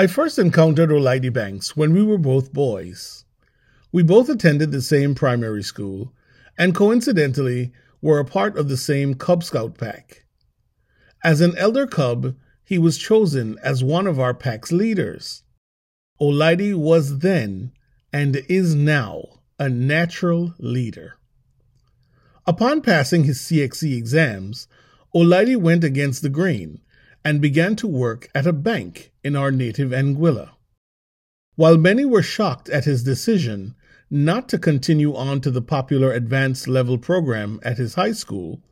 I first encountered Olaide Banks when we were both boys. We both attended the same primary school and coincidentally were a part of the same Cub Scout pack. As an elder Cub, he was chosen as one of our pack's leaders. Olaide was then and is now a natural leader. Upon passing his CXC exams, Olaide went against the grain and began to work at a bank in our native Anguilla. While many were shocked at his decision not to continue on to the popular advanced level program at his high school,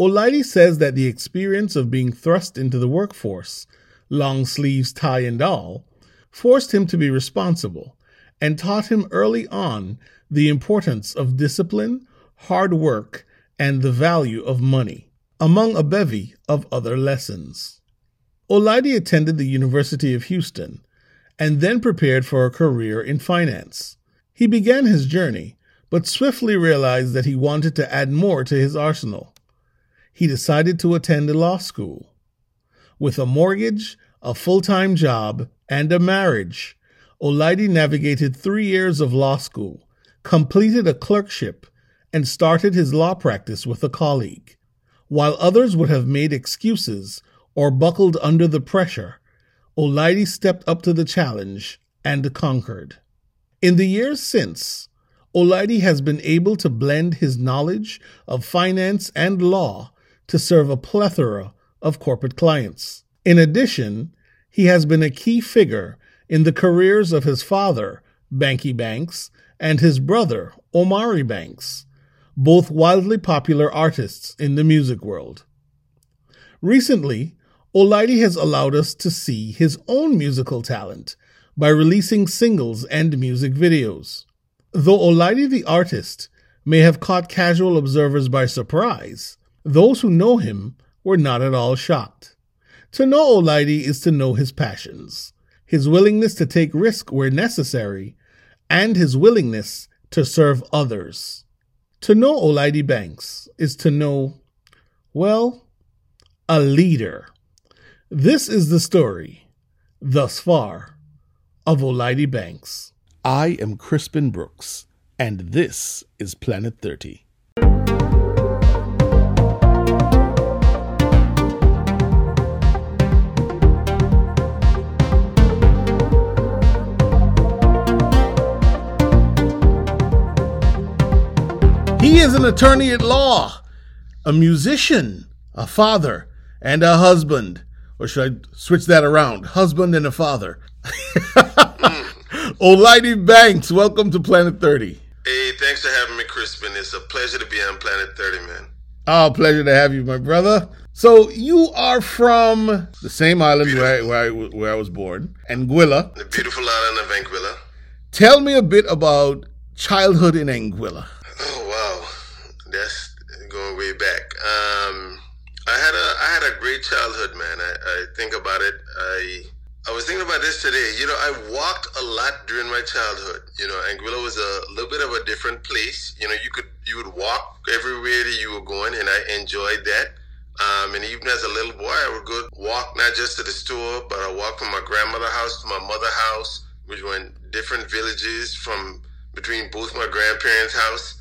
Olaide says that the experience of being thrust into the workforce, long sleeves, tie, and all, forced him to be responsible and taught him early on the importance of discipline, hard work, and the value of money, among a bevy of other lessons. Olaide attended the University of Houston and then prepared for a career in finance. He began his journey, but swiftly realized that he wanted to add more to his arsenal. He decided to attend a law school. With a mortgage, a full time job, and a marriage, Olaide navigated three years of law school, completed a clerkship, and started his law practice with a colleague. While others would have made excuses or buckled under the pressure, Olaide stepped up to the challenge and conquered. In the years since, Olaide has been able to blend his knowledge of finance and law to serve a plethora of corporate clients. In addition, he has been a key figure in the careers of his father, Bankie Banx, and his brother, Omari Banks, both wildly popular artists in the music world. Recently, Olaide has allowed us to see his own musical talent by releasing singles and music videos. Though Olaide the artist may have caught casual observers by surprise, those who know him were not at all shocked. To know Olaide is to know his passions, his willingness to take risk where necessary, and his willingness to serve others. To know Olaide Banks is to know, well, a leader. This is the story, thus far, of Olaide Banks. I am Crispin Brooks, and this is Planet 30. He is an attorney at law, a musician, a father, and a husband. Or should I switch that around? Husband and a father. Olaide Banks, welcome to Planet 30. Hey, thanks for having me, Crispin. It's a pleasure to be on Planet 30, man. Oh, pleasure to have you, my brother. So you are from the same island where I, where I, where I was born, Anguilla. The beautiful island of Anguilla. Tell me a bit about childhood in Anguilla. Oh wow, that's going way back. Um, I had a had a great childhood, man. I, I think about it. I I was thinking about this today. You know, I walked a lot during my childhood. You know, Anguilla was a little bit of a different place. You know, you could you would walk everywhere that you were going, and I enjoyed that. Um, and even as a little boy, I would go walk not just to the store, but I walked from my grandmother's house to my mother's house, which were in different villages from between both my grandparents' house.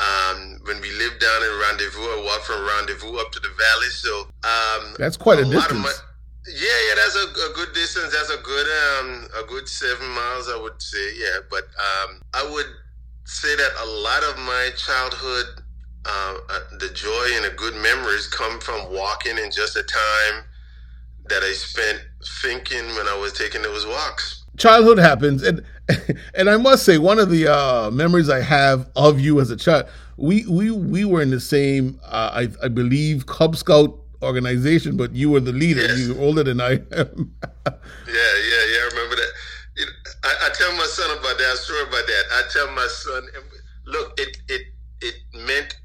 Um, when we lived down in Rendezvous, I walked from Rendezvous up to the valley. So um, that's quite a, a distance. My, yeah, yeah, that's a, a, good distance. That's a good um, a good seven miles, I would say. Yeah, but um, I would say that a lot of my childhood, uh, uh, the joy and the good memories come from walking in just a time that I spent thinking when I was taking those walks childhood happens and and I must say one of the uh, memories I have of you as a child we we we were in the same uh, I I believe Cub Scout organization but you were the leader. Yes. you were older than I am. Yeah yeah yeah I remember that. You know, I, I, tell my son about that. Story about that. I tell my son look it it it meant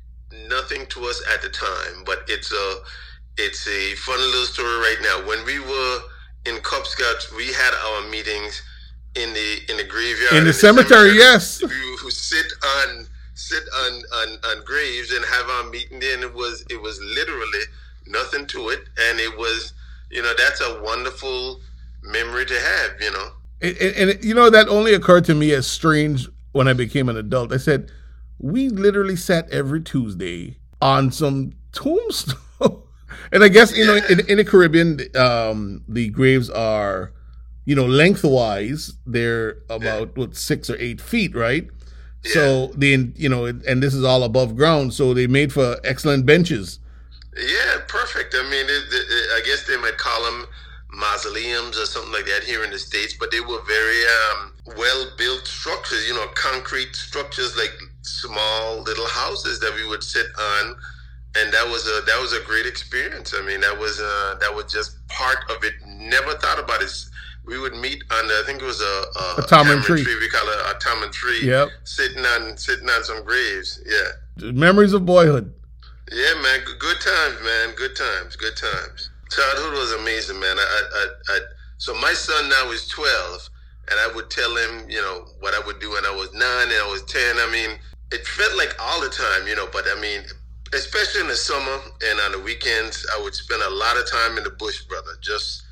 nothing to us at the time but it's a it's a fun little story right now. When we were in Cub Scouts, we had our meetings in the in the graveyard in the, in the cemetery, cemetery. Yes, who sit on sit on, on on graves and have our meeting there. And it was it was literally nothing to it, and it was you know that's a wonderful memory to have, you know. And, and, and, you know that only occurred to me as strange when I became an adult. I said, we literally sat every Tuesday on some tombstone. and I guess you know in, in the Caribbean, um, the graves are, you know, lengthwise they're about what six or eight feet, right? Yeah. So the you know, and this is all above ground, so they made for excellent benches. Yeah, perfect. I mean, it, it, I guess they might call them mausoleums or something like that here in the states, but they were very um, well built structures. You know, concrete structures like small little houses that we would sit on, and that was a that was a great experience. I mean, that was uh, that was just part of it. Never thought about it. We would meet on the, I think it was a, a, a tamarind tree. tree. We call it a tamarind tree. Yep. Sitting on sitting on some graves. Yeah. Memories of boyhood. Yeah, man. Good times, man. Good times. Good times. Childhood was amazing, man. I, I, I, so my son now is twelve, and I would tell him, you know, what I would do when I was nine and I was ten. I mean, it felt like all the time, you know, but I mean, especially in the summer and on the weekends, I would spend a lot of time in the bush, brother, just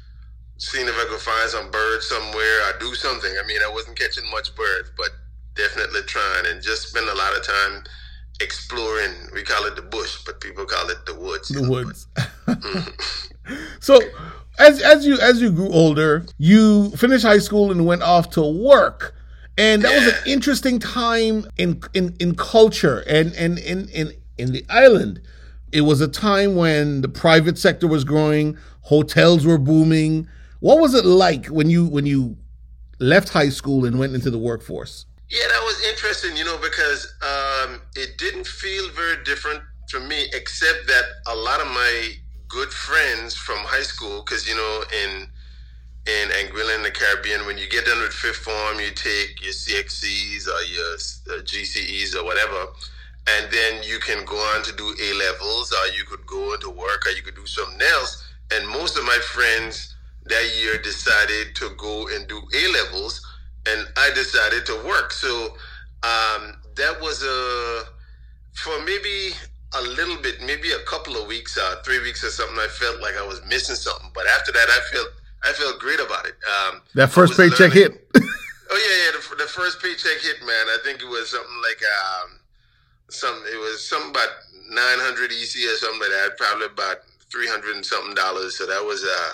seeing if I could find some birds somewhere or do something. I mean, I wasn't catching much birds, but definitely trying and just spend a lot of time exploring. We call it the bush, but people call it the woods. The woods. Mm. so, as as you as you grew older, you finished high school and went off to work. And that yeah. was an interesting time in, in, in culture and, and in, in, in the island. It was a time when the private sector was growing, hotels were booming. What was it like when you when you left high school and went into the workforce? Yeah, that was interesting, you know, because um, it didn't feel very different to me, except that a lot of my good friends from high school, because you know, in in Anguilla in the Caribbean, when you get done with fifth form, you take your CXCs or your uh, GCEs or whatever, and then you can go on to do A levels, or you could go into work, or you could do something else. And most of my friends that year decided to go and do A levels, and I decided to work. So um, that was a for maybe a little bit, maybe a couple of weeks, uh, three weeks or something. I felt like I was missing something, but after that, I felt I felt great about it. Um, that first paycheck learning. hit. oh yeah, yeah. The, the, first paycheck hit, man. I think it was something like um, some. It was something about nine hundred EC or something like that. Probably about three hundred and something dollars. So that was uh,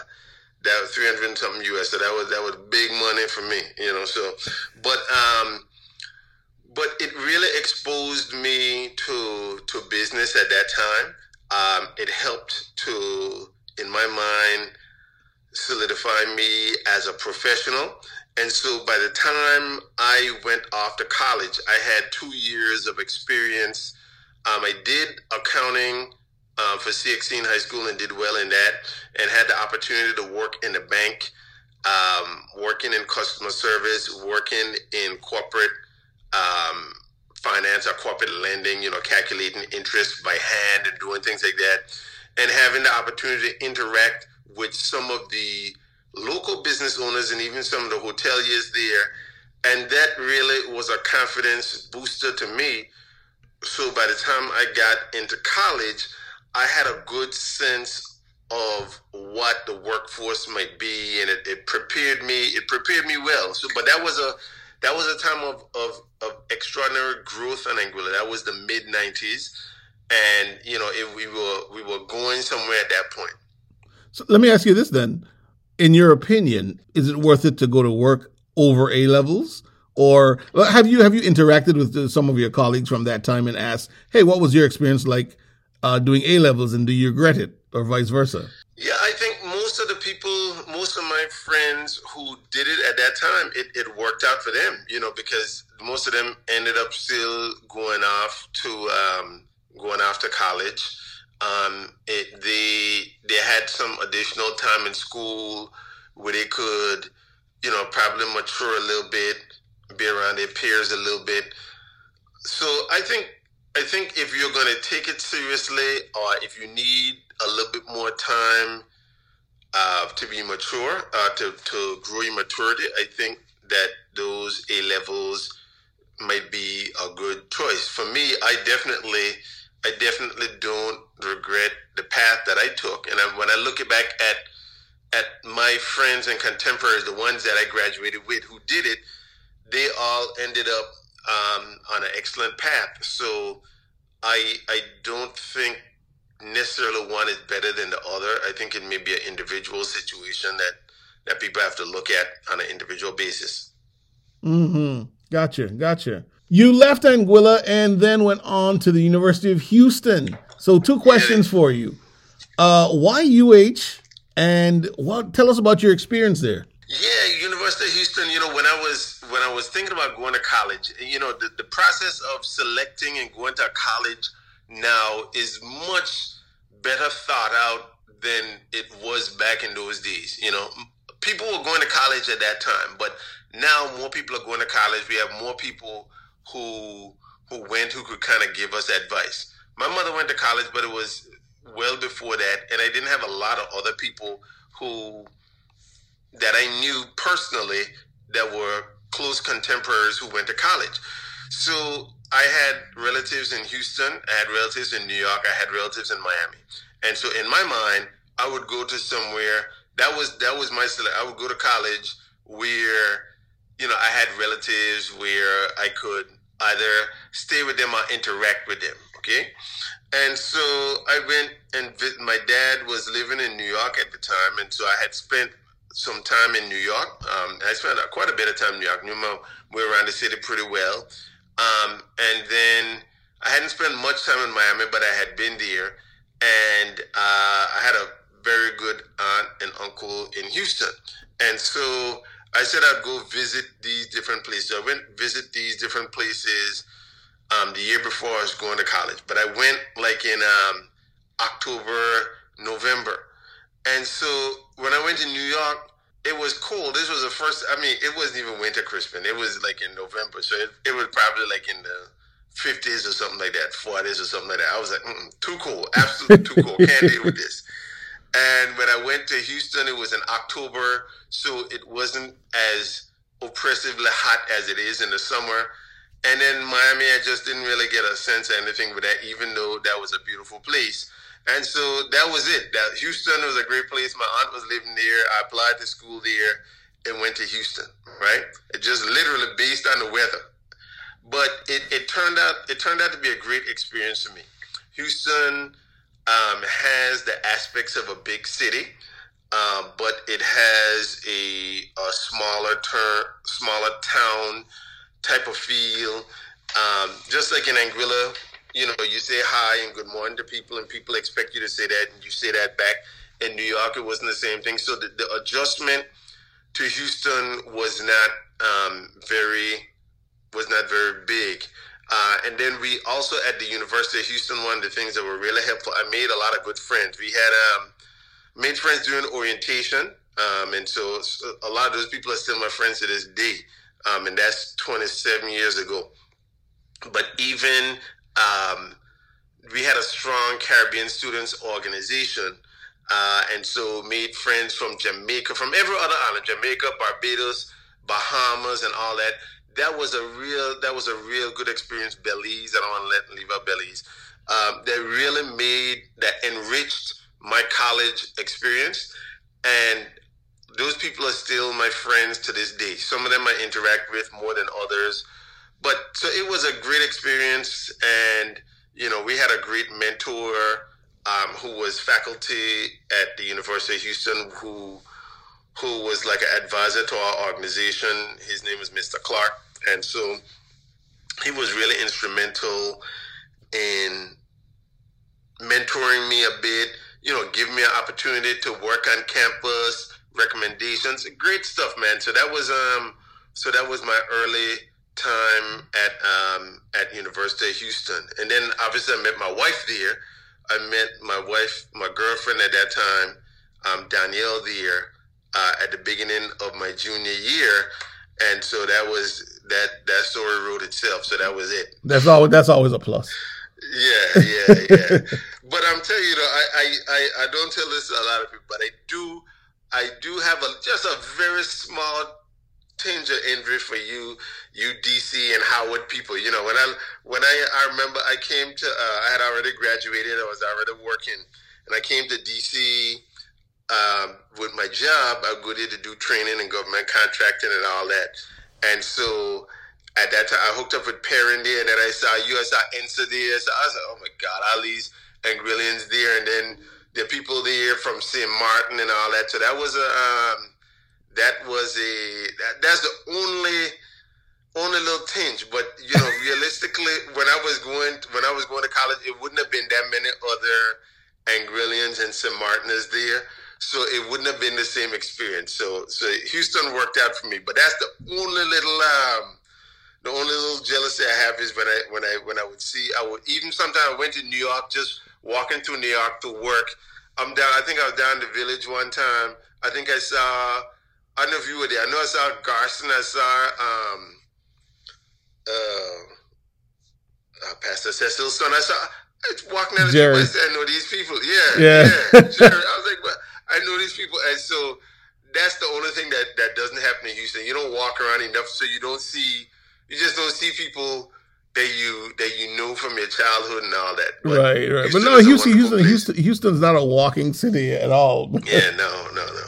that was three hundred and something US. So that was that was big money for me, you know. So, but um, but it really exposed me to to business at that time. Um, it helped to, in my mind, solidify me as a professional. And so by the time I went off to college, I had two years of experience. Um, I did accounting uh, for CXC in high school and did well in that, and had the opportunity to work in the bank, um, working in customer service, working in corporate um, finance or corporate lending, you know, calculating interest by hand and doing things like that, and having the opportunity to interact with some of the local business owners and even some of the hoteliers there. And that really was a confidence booster to me. So by the time I got into college, I had a good sense of what the workforce might be, and it, it prepared me. It prepared me well. So, but that was a that was a time of, of, of extraordinary growth in Anguilla. That was the mid '90s, and you know, if we were we were going somewhere at that point. So let me ask you this then. In your opinion, is it worth it to go to work over A levels? Or have you have you interacted with some of your colleagues from that time and asked, "Hey, what was your experience like uh, doing A levels, and do you regret it, or vice versa?" Yeah, I think most of the people, most of my friends who did it at that time, it, it worked out for them, you know, because most of them ended up still going off to um, going off to college. Um, it, they they had some additional time in school where they could, you know, probably mature a little bit, be around their peers a little bit. So I think I think if you're going to take it seriously, or if you need a little bit more time uh, to be mature, uh, to to grow your maturity, I think that those A levels might be a good choice for me. I definitely I definitely don't regret the path that I took. And I, when I look back at at my friends and contemporaries, the ones that I graduated with who did it, they all ended up um, on an excellent path. So I I don't think necessarily one is better than the other. I think it may be an individual situation that that people have to look at on an individual basis. Mm-hmm. Gotcha. Gotcha. You left Anguilla and then went on to the University of Houston. So, two questions for you. Uh, why UH? And what? Tell us about your experience there. Yeah, University of Houston. You know, when I was when I was thinking about going to college, you know, the, the process of selecting and going to college now is much better thought out than it was back in those days. You know, people were going to college at that time, but now more people are going to college. We have more people who who went who could kind of give us advice. My mother went to college, but it was well before that, and I didn't have a lot of other people who that I knew personally that were close contemporaries who went to college. So I had relatives in Houston, I had relatives in New York, I had relatives in Miami. And so in my mind, I would go to somewhere that was that was my I would go to college where you know I had relatives where I could either stay with them or interact with them. Okay, and so I went and. My dad was living in New York at the time, and so I had spent some time in New York. Um, I spent quite a bit of time in New York. Knew way around the city pretty well. Um, and then I hadn't spent much time in Miami, but I had been there, and uh, I had a very good aunt and uncle in Houston, and so I said I'd go visit these different places. I went visit these different places um, the year before I was going to college, but I went like in um, October, November, and so when I went to New York, it was cold. This was the first. I mean, it wasn't even winter Crispin. It was like in November, so it, it was probably like in the fifties or something like that, forties or something like that. I was like, too cool, absolutely too cool. Can't deal with this. And when I went to Houston, it was in October, so it wasn't as oppressively hot as it is in the summer. And then Miami, I just didn't really get a sense of anything with that, even though that was a beautiful place. And so that was it. That Houston was a great place. My aunt was living there. I applied to school there and went to Houston. Right? It just literally based on the weather. But it, it turned out it turned out to be a great experience for me. Houston um, has the aspects of a big city, um, but it has a, a smaller ter- smaller town type of feel. Um, just like in Anguilla, you know, you say hi and good morning to people, and people expect you to say that, and you say that back. In New York, it wasn't the same thing. So the, the adjustment to Houston was not um, very was not very big. Uh, and then we also at the University of Houston, one of the things that were really helpful, I made a lot of good friends. We had um, made friends during orientation, um, and so a lot of those people are still my friends to this day, um, and that's 27 years ago. But even um, we had a strong Caribbean students organization. Uh, and so made friends from Jamaica, from every other island, Jamaica, Barbados, Bahamas, and all that. That was a real, that was a real good experience. Belize, I don't want to let leave out Belize. Um, that really made, that enriched my college experience. And those people are still my friends to this day. Some of them I interact with more than others. But so it was a great experience, and you know we had a great mentor um, who was faculty at the University of Houston who who was like an advisor to our organization. His name was Mr. Clark, and so he was really instrumental in mentoring me a bit. You know, giving me an opportunity to work on campus, recommendations, great stuff, man. So that was um, so that was my early time at um, at University of Houston, and then obviously I met my wife there. I met my wife, my girlfriend at that time, um, Danielle there uh, at the beginning of my junior year, and so that was that that story wrote itself. So that was it. That's always that's always a plus. Yeah, yeah, yeah. but I'm telling you, though, I, I, I, I don't tell this to a lot of people, but I do, I do have a just a very small tinge of envy for you, you DC and Howard people. You know, when I when I I remember I came to uh, I had already graduated, I was already working, and I came to DC um, with my job, I go there to do training and government contracting and all that. And so at that time, I hooked up with Perrin there, and then I saw you, I there. So I was like, oh my God, Ali's Anguillians there. And then the people there from St. Martin and all that. So that was a, um, that was a, that, that's the only, only little tinge. But, you know, realistically, when I was going, when I was going to college, it wouldn't have been that many other Anguillians and St. Martiners there so it wouldn't have been the same experience. So so Houston worked out for me, but that's the only little um, the only little jealousy I have is when I when I when I would see I would even sometimes I went to New York just walking through New York to work. I'm down. I think I was down in the village one time. I think I saw. I don't know if you were there. I know I saw Garson. I saw um, uh, uh, Pastor Cecil Stone. I saw. I was walking down the street. I said, I know these people. Yeah, yeah. yeah sure. I was like, but I know these people, and so that's the only thing that that doesn't happen in Houston. You don't walk around enough, so you don't see. You just don't see people that you that you know from your childhood and all that. But right, right. Houston but no, Houston, Houston, place. Houston, Houston's not a walking city at all. yeah, no, no, no.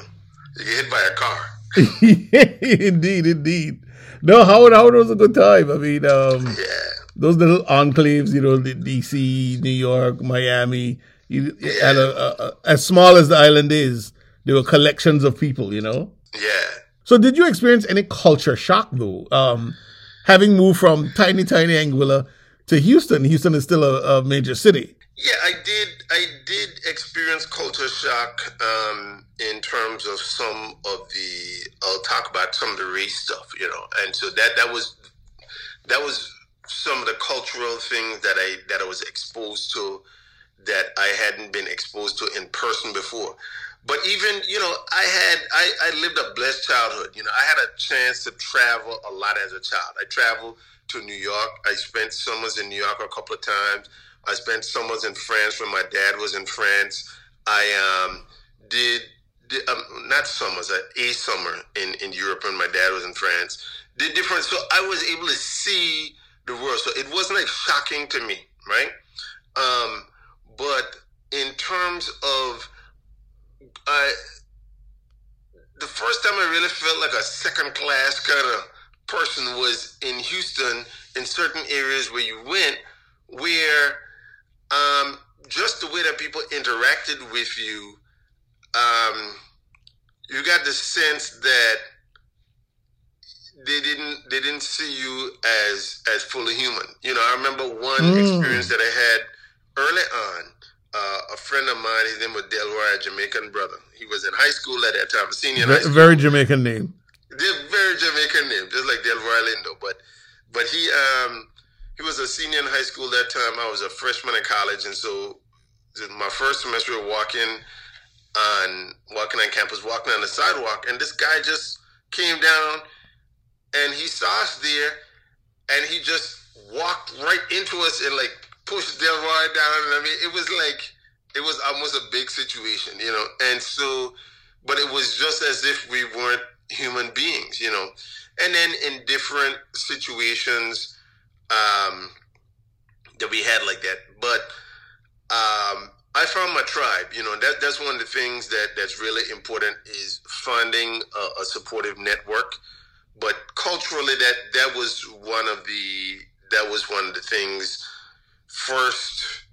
You get hit by a car. indeed, indeed. No, Howard, Howard was a good time. I mean, um, yeah, those little enclaves, you know, D.C., New York, Miami. You, yeah. a, a, a, as small as the island is, there were collections of people. You know. Yeah. So, did you experience any culture shock though? Um, having moved from tiny, tiny Anguilla to Houston, Houston is still a, a major city. Yeah, I did. I did experience culture shock um, in terms of some of the. I'll talk about some of the race stuff, you know, and so that that was that was some of the cultural things that I that I was exposed to that I hadn't been exposed to in person before. But even, you know, I had, I, I lived a blessed childhood. You know, I had a chance to travel a lot as a child. I traveled to New York. I spent summers in New York a couple of times. I spent summers in France when my dad was in France. I um, did, did um, not summers, uh, a summer in, in Europe when my dad was in France. Did different, so I was able to see the world. So it wasn't like shocking to me, right? Um, but in terms of I the first time I really felt like a second class kind of person was in Houston in certain areas where you went where um, just the way that people interacted with you um, you got the sense that they didn't they didn't see you as as fully human you know i remember one mm. experience that i had early on uh, a friend of mine, his name was Delroy, a Jamaican brother. He was in high school at that time, a senior very, Very Jamaican name. Very Jamaican name, just like Delroy Lindo. But but he um he was a senior in high school that time. I was a freshman in college, and so my first semester walking on walking on campus, walking on the sidewalk, and this guy just came down and he saw us there, and he just walked right into us and like pushed Delroy down. I mean, it was like it was almost a big situation, you know. And so, but it was just as if we weren't human beings, you know. And then in different situations um, that we had like that, but um, I found my tribe. You know, that that's one of the things that that's really important is finding a, a supportive network. But culturally, that that was one of the that was one of the things first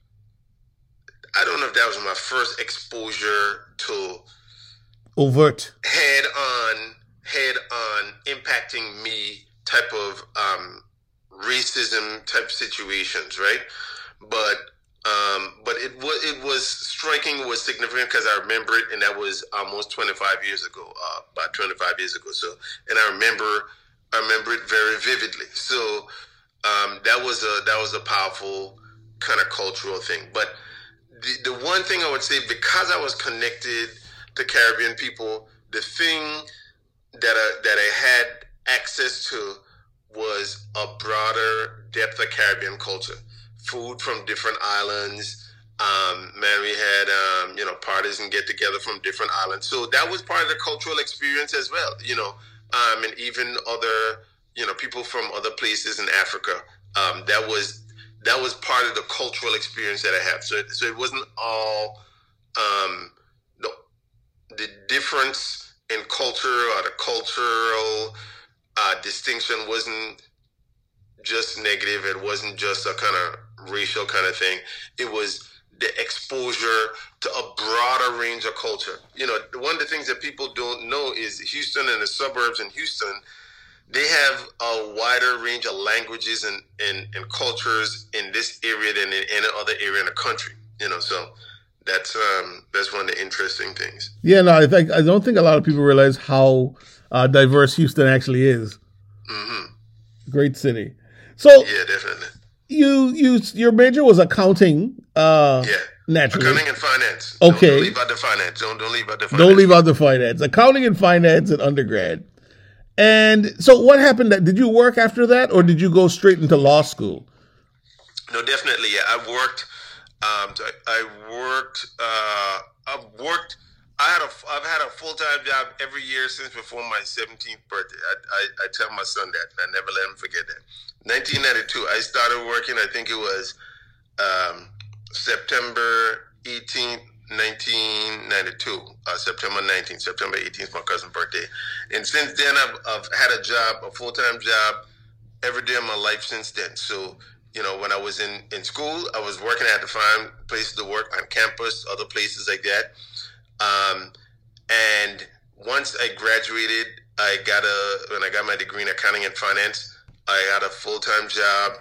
I don't know if that was my first exposure to overt head on head on impacting me type of um, racism type situations, right? But um, but it was it was striking, was significant because I remember it, and that was almost 25 years ago, uh, about 25 years ago. So, and I remember I remember it very vividly. So um, that was a that was a powerful kind of cultural thing. But the, the one thing I would say, because I was connected to Caribbean people, the thing that I, that I had access to was a broader depth of Caribbean culture. Food from different islands. Um, man, we had um, you know parties and get together from different islands. So that was part of the cultural experience as well. You know, um, and even other you know people from other places in Africa. Um, that was that was part of the cultural experience that I have. So, so it wasn't all, um, no, the difference in culture or the cultural uh, distinction wasn't just negative. It wasn't just a kind of racial kind of thing. It was the exposure to a broader range of culture. You know, one of the things that people don't know is Houston and the suburbs in Houston, they have a wider range of languages and, and, and cultures in this area than in any other area in the country. You know, so that's um, that's one of the interesting things. Yeah, no, I think I don't think a lot of people realize how uh, diverse Houston actually is. Mm-hmm. Great city. So yeah, definitely. You you your major was accounting. Uh, yeah. Naturally. Accounting and finance. Okay. Don't, don't leave out the finance. Don't don't leave out the finance. Don't leave out the finance. Accounting and finance at undergrad. And so, what happened? That did you work after that, or did you go straight into law school? No, definitely. Yeah, I worked. Um, I, I worked. Uh, I've worked. I had a. I've had a full time job every year since before my 17th birthday. I, I, I tell my son that, and I never let him forget that. 1992, I started working. I think it was um, September 18th, 1992. Uh, September 19th, September 18th, my cousin's birthday. And since then, I've, I've had a job, a full time job, every day of my life since then. So, you know, when I was in, in school, I was working. I had to find places to work on campus, other places like that. Um, and once I graduated, I got a when I got my degree in accounting and finance. I got a full time job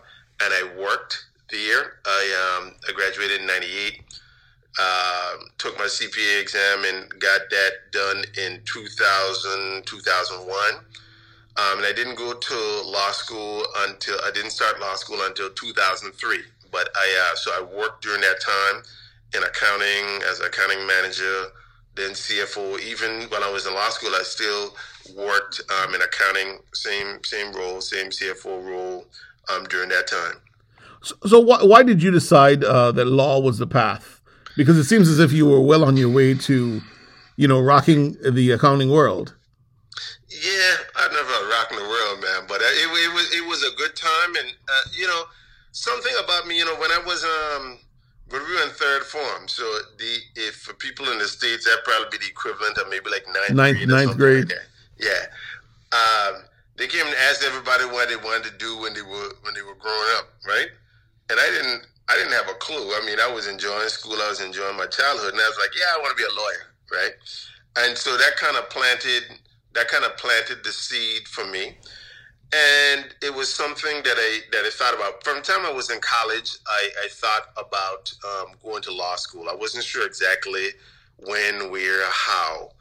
and I worked the year. I um, I graduated in '98. Uh, took my CPA exam and got that done in 2000, 2001. Um, and I didn't go to law school until I didn't start law school until 2003. But I uh, so I worked during that time in accounting as an accounting manager, then CFO. Even when I was in law school, I still worked um, in accounting, same same role, same CFO role um, during that time. So, so why, why did you decide uh, that law was the path? Because it seems as if you were well on your way to, you know, rocking the accounting world. Yeah, I never rocked the world, man, but it, it was it was a good time, and uh, you know, something about me, you know, when I was um when we were in third form, so the if for people in the states, that probably be the equivalent of maybe like ninth, ninth grade. Ninth grade. Like yeah. Um, they came and asked everybody what they wanted to do when they were when they were growing up, right? And I didn't I didn't have a clue. I mean, I was enjoying school, I was enjoying my childhood, and I was like, yeah, I want to be a lawyer, right? And so that kind of planted that kind of planted the seed for me. And it was something that I that I thought about from the time I was in college. I, I thought about um, going to law school. I wasn't sure exactly when, where, how,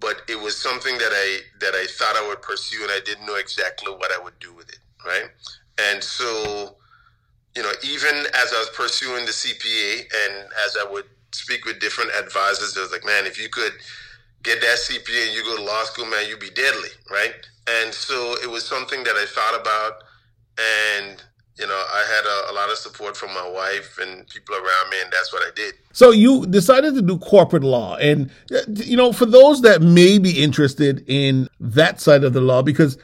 but it was something that I that I thought I would pursue, and I didn't know exactly what I would do with it, right? And so, you know, even as I was pursuing the CPA, and as I would speak with different advisors, I was like, man, if you could get that CPA and you go to law school, man, you'd be deadly, right? And so it was something that I thought about, and you know, I had a, a, lot of support from my wife and people around me, and that's what I did. So you decided to do corporate law, and you know, for those that may be interested in that side of the law, because,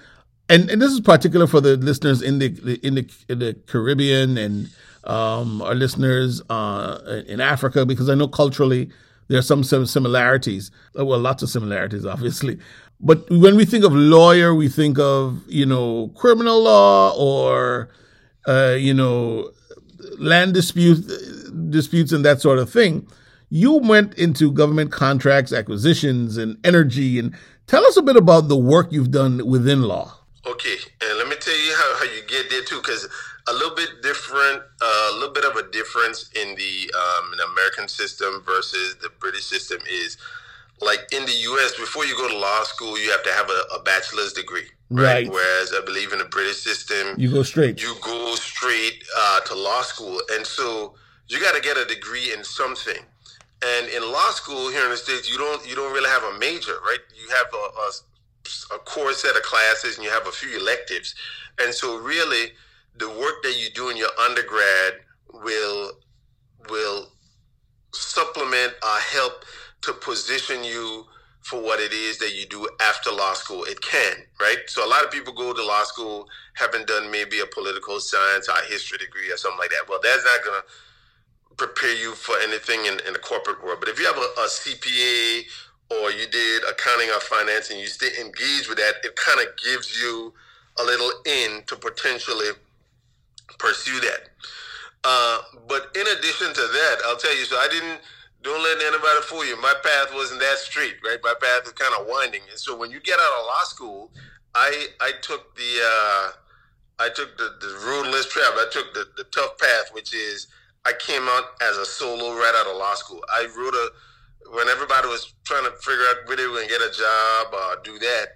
and, and this is particular for the listeners in the in the in the Caribbean and um, our listeners uh, in Africa, because I know culturally there are some similarities. Well, lots of similarities, obviously. But when we think of lawyer, we think of, you know, criminal law or, uh, you know, land dispute, disputes and that sort of thing. You went into government contracts, acquisitions, and energy. And tell us a bit about the work you've done within law. Okay, and let me tell you how, how you get there too, because a little bit different, uh, a little bit of a difference in the um, in American system versus the British system is like in the U.S. before you go to law school, you have to have a, a bachelor's degree, right? right? Whereas I believe in the British system, you go straight. You go straight uh, to law school, and so you got to get a degree in something. And in law school here in the states, you don't you don't really have a major, right? You have a, a, a core set of classes, and you have a few electives, and so really the work that you do in your undergrad will will supplement or help to position you for what it is that you do after law school. It can, right? So a lot of people go to law school having done maybe a political science or a history degree or something like that. Well, that's not going to prepare you for anything in, in, the corporate world. But if you have a, a CPA or you did accounting or finance and you stay engaged with that, it kind of gives you a little in to potentially pursue that. Uh, but in addition to that, I'll tell you, so I didn't, don't let anybody fool you. My path wasn't that straight, right? My path is kind of winding. And so when you get out of law school, I, I took the, uh, I took the, the road less travel. I took the, the tough path, which is I came out as a solo right out of law school. I wrote a, when everybody was trying to figure out where they were going to get a job or do that,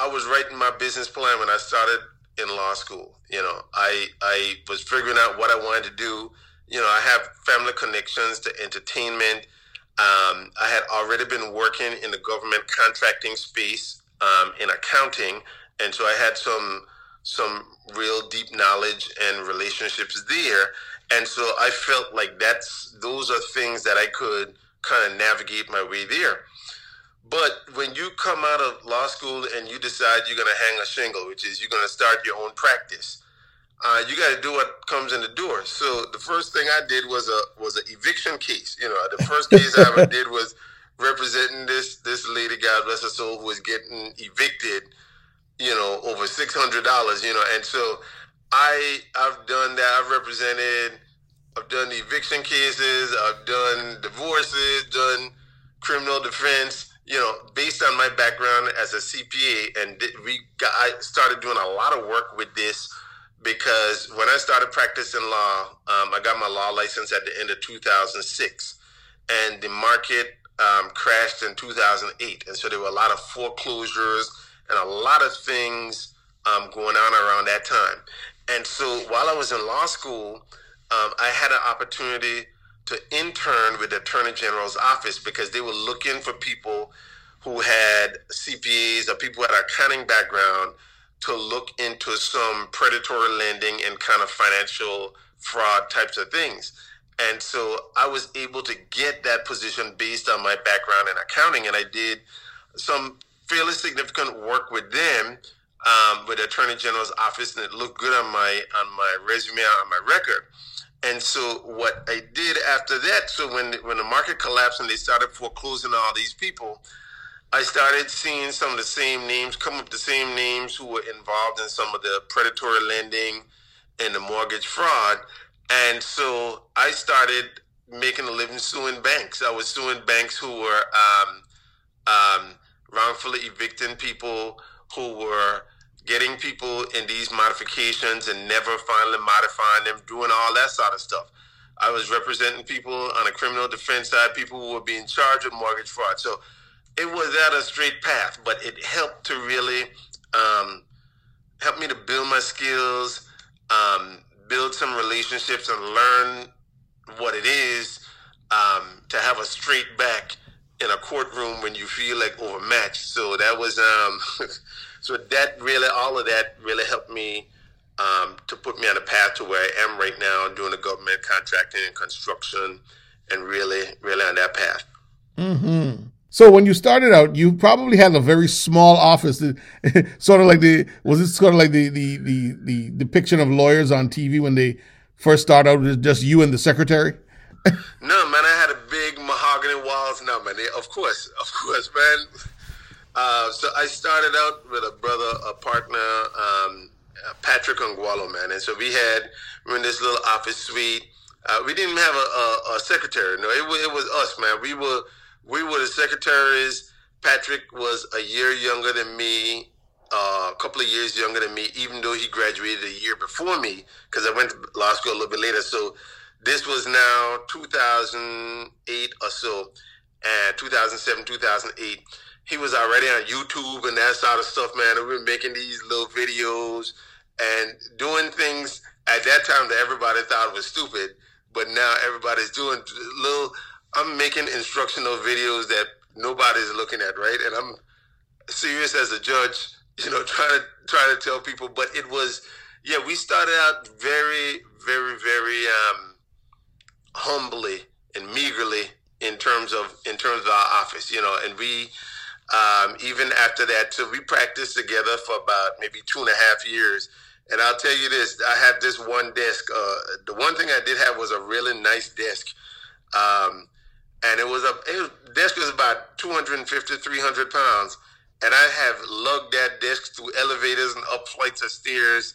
I was writing my business plan when I started in law school. You know, I I was figuring out what I wanted to do. You know, I have family connections to entertainment. Um, I had already been working in the government contracting space um, in accounting, and so I had some some real deep knowledge and relationships there. And so I felt like that's those are things that I could kind of navigate my way there. But when you come out of law school and you decide you're going to hang a shingle, which is you're going to start your own practice, uh, you got to do what comes in the door. So the first thing I did was a was an eviction case. You know, the first case I ever did was representing this this lady, God bless her soul, who was getting evicted. You know, over six hundred dollars. You know, and so I I've done that. I've represented. I've done eviction cases. I've done divorces. Done criminal defense you know, based on my background as a CPA, and we got, I started doing a lot of work with this because when I started practicing law, um, I got my law license at the end of 2006, and the market um, crashed in 2008, and so there were a lot of foreclosures and a lot of things um, going on around that time. And so while I was in law school, um, I had an opportunity to intern with the Attorney General's office because they were looking for people who had CPAs or people had accounting background to look into some predatory lending and kind of financial fraud types of things. And so I was able to get that position based on my background in accounting, and I did some fairly significant work with them um, with the Attorney General's office, and it looked good on my on my resume on my record. And so what I did after that, so when when the market collapsed and they started foreclosing all these people, I started seeing some of the same names come up, the same names who were involved in some of the predatory lending and the mortgage fraud. And so I started making a living suing banks. I was suing banks who were um, um, wrongfully evicting people who were getting people in these modifications and never finally modifying them, doing all that sort of stuff. I was representing people on a criminal defense side, people who were being charged with mortgage fraud. So it was at a straight path, but it helped to really um, help me to build my skills, um, build some relationships, and learn what it is um, to have a straight back in a courtroom when you feel like overmatched. So that was um, so that really, all of that really helped me um, to put me on a path to where I am right now, doing the government contracting and construction, and really, really on that path. Mm-hmm. So when you started out, you probably had a very small office, sort of like the was it sort of like the the the, the depiction of lawyers on TV when they first start out with just you and the secretary. no, man, I had a big mahogany walls. No, man, of course, of course, man. Uh, so I started out with a brother, a partner, um, Patrick Ongwalo, man. And so we had, we in this little office suite. Uh, we didn't have a, a, a secretary. No, it, it, was us, man. We were, we were the secretaries. Patrick was a year younger than me, uh, a couple of years younger than me, even though he graduated a year before me, because I went to law school a little bit later. So this was now 2008 or so, and 2007, 2008 he was already on YouTube and that sort of stuff, man. we were making these little videos and doing things at that time that everybody thought was stupid, but now everybody's doing little. I'm making instructional videos that nobody's looking at, right? And I'm serious as a judge, you know, trying to try to tell people. But it was, yeah, we started out very, very, very um, humbly and meagerly in terms of in terms of our office, you know, and we um, even after that, so we practiced together for about maybe two and a half years. And I'll tell you this: I have this one desk. Uh, the one thing I did have was a really nice desk, um, and it was a it was, desk was about 250, 300 pounds, and I have lugged that desk through elevators and up flights of stairs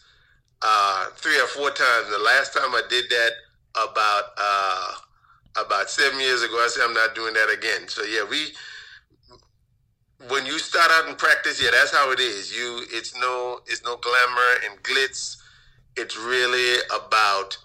uh, three or four times. The last time I did that about uh, about seven years ago, I said I'm not doing that again. So yeah, we start out and practice, yeah, that's how it is. You it's no it's no glamour and glitz. It's really about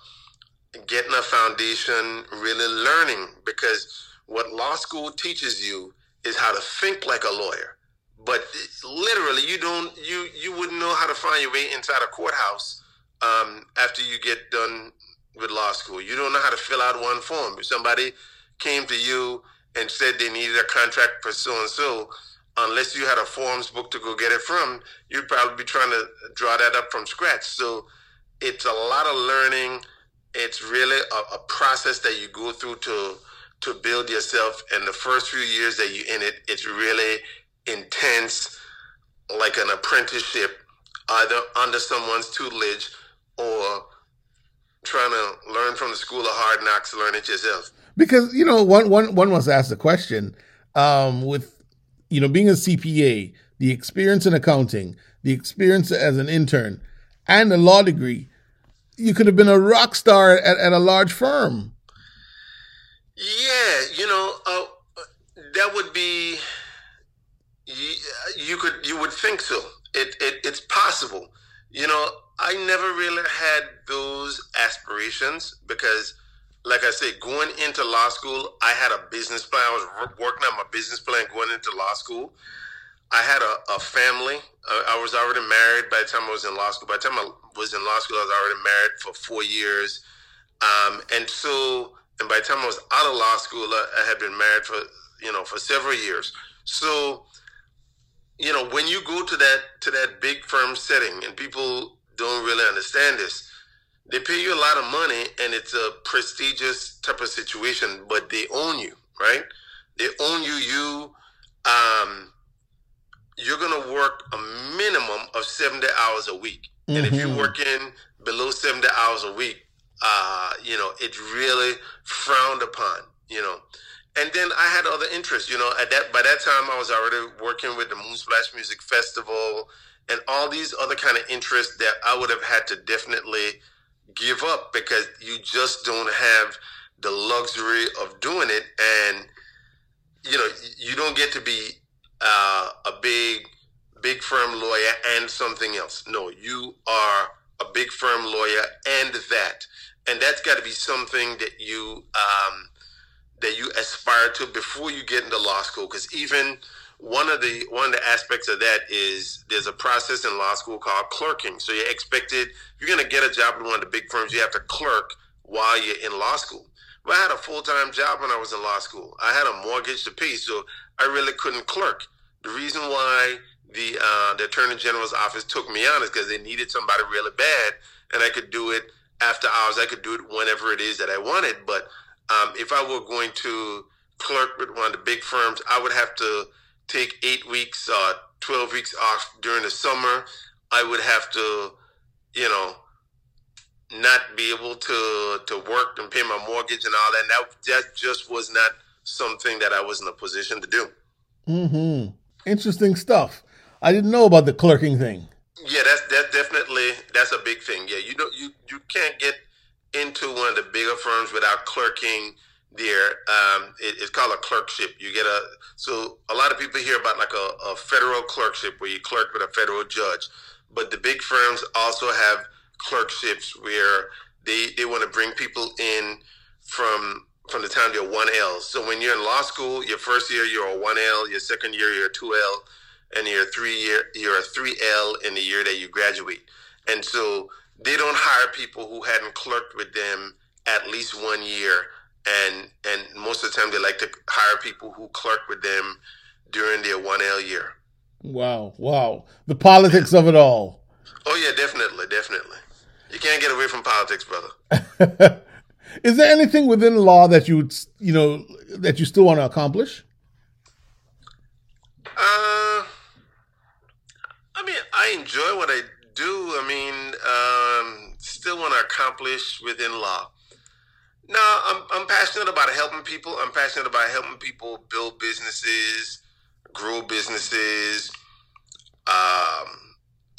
getting a foundation, really learning because what law school teaches you is how to think like a lawyer. But literally, you don't you you wouldn't know how to find your way inside a courthouse um, after you get done with law school. You don't know how to fill out one form. If somebody came to you and said they needed a contract for so and so, unless you had a forms book to go get it from, you'd probably be trying to draw that up from scratch. So it's a lot of learning. It's really a, a process that you go through to to build yourself. And the first few years that you're in it, it's really intense, like an apprenticeship, either under someone's tutelage or trying to learn from the school of hard knocks, learn it yourself. Because you know, one one one must ask the question um, with you know being a CPA, the experience in accounting, the experience as an intern, and a law degree. You could have been a rock star at, at a large firm. Yeah, you know, uh, that would be. You, you could, you would think so. It, it, it's possible. You know, I never really had those aspirations because, like I said, going into law school, I had a business plan. I was working on my business plan going into law school. I had a, a family. I, was already married by the time I was in law school. By the time I was in law school, I was already married for four years. Um, and so and by the time I was out of law school, I, I had been married for you know for several years. So, you know, when you go to that to that big firm setting, and people don't really understand this, they pay you a lot of money, and it's a prestigious type of situation, but they own you, right? They own you. You, um, you're gonna work a minimum of seventy hours a week, mm-hmm. and if you're mm-hmm. working below seventy hours a week, uh, you know, it's really frowned upon, you know. And then I had other interests, you know. At that by that time, I was already working with the Moonsplash Music Festival and all these other kind of interests that I would have had to definitely give up because you just don't have the luxury of doing it, and you know, you don't get to be uh, a big, big firm lawyer and something else. No, you are a big firm lawyer and that and that's got to be something that you um, that you aspire to before you get into law school. Because even one of the one of the aspects of that is there's a process in law school called clerking. So you're expected if you're going to get a job in one of the big firms, you have to clerk while you're in law school. But I had a full time job when I was in law school. I had a mortgage to pay, so I really couldn't clerk. The reason why the uh, the attorney general's office took me on is because they needed somebody really bad, and I could do it after hours. I could do it whenever it is that I wanted. But um, if I were going to clerk with one of the big firms, I would have to take eight weeks, uh, 12 weeks off during the summer. I would have to, you know, not be able to to work and pay my mortgage and all that. And that that just was not something that I was in a position to do. Hmm. Interesting stuff. I didn't know about the clerking thing. Yeah, that's that's definitely that's a big thing. Yeah, you don't you you can't get into one of the bigger firms without clerking there. Um, it, it's called a clerkship. You get a so a lot of people hear about like a, a federal clerkship where you clerk with a federal judge, but the big firms also have clerkships where they they want to bring people in from from the time you're one L. So when you're in law school, your first year you're a one L, your second year you're a two L and you're three year you're a three L in the year that you graduate. And so they don't hire people who hadn't clerked with them at least one year. And and most of the time they like to hire people who clerk with them during their one L year. Wow, wow. The politics of it all. Oh yeah, definitely, definitely. You can't get away from politics, brother. Is there anything within law that you you know that you still want to accomplish? Uh I mean, I enjoy what I do. I mean, um, still want to accomplish within law. No, I'm I'm passionate about helping people. I'm passionate about helping people build businesses, grow businesses. Um,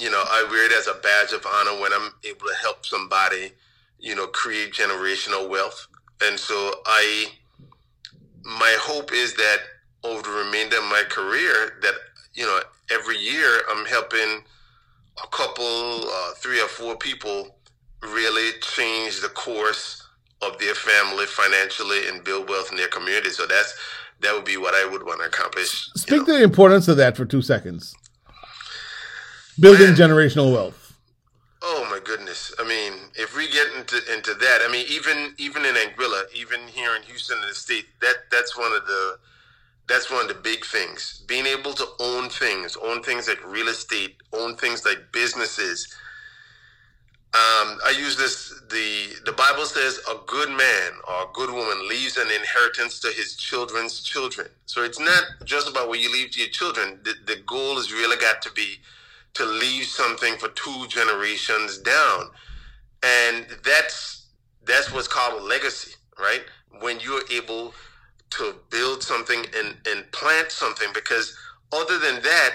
you know, I wear it as a badge of honor when I'm able to help somebody, you know, create generational wealth. And so I my hope is that over the remainder of my career that you know every year I'm helping a couple, uh, three or four people really change the course of their family financially and build wealth in their community. So that's that would be what I would want to accomplish. Speak you know. to the importance of that for two seconds. Building Man. generational wealth. Oh my goodness! I mean, if we get into into that, I mean, even even in Anguilla, even here in Houston, in the state, that that's one of the that's one of the big things. Being able to own things, own things like real estate, own things like businesses, um, I use this. the The Bible says a good man or a good woman leaves an inheritance to his children's children. So it's not just about what you leave to your children. The, the goal has really got to be to leave something for two generations down, and that's that's what's called a legacy, right? When you're able to build something and and plant something, because other than that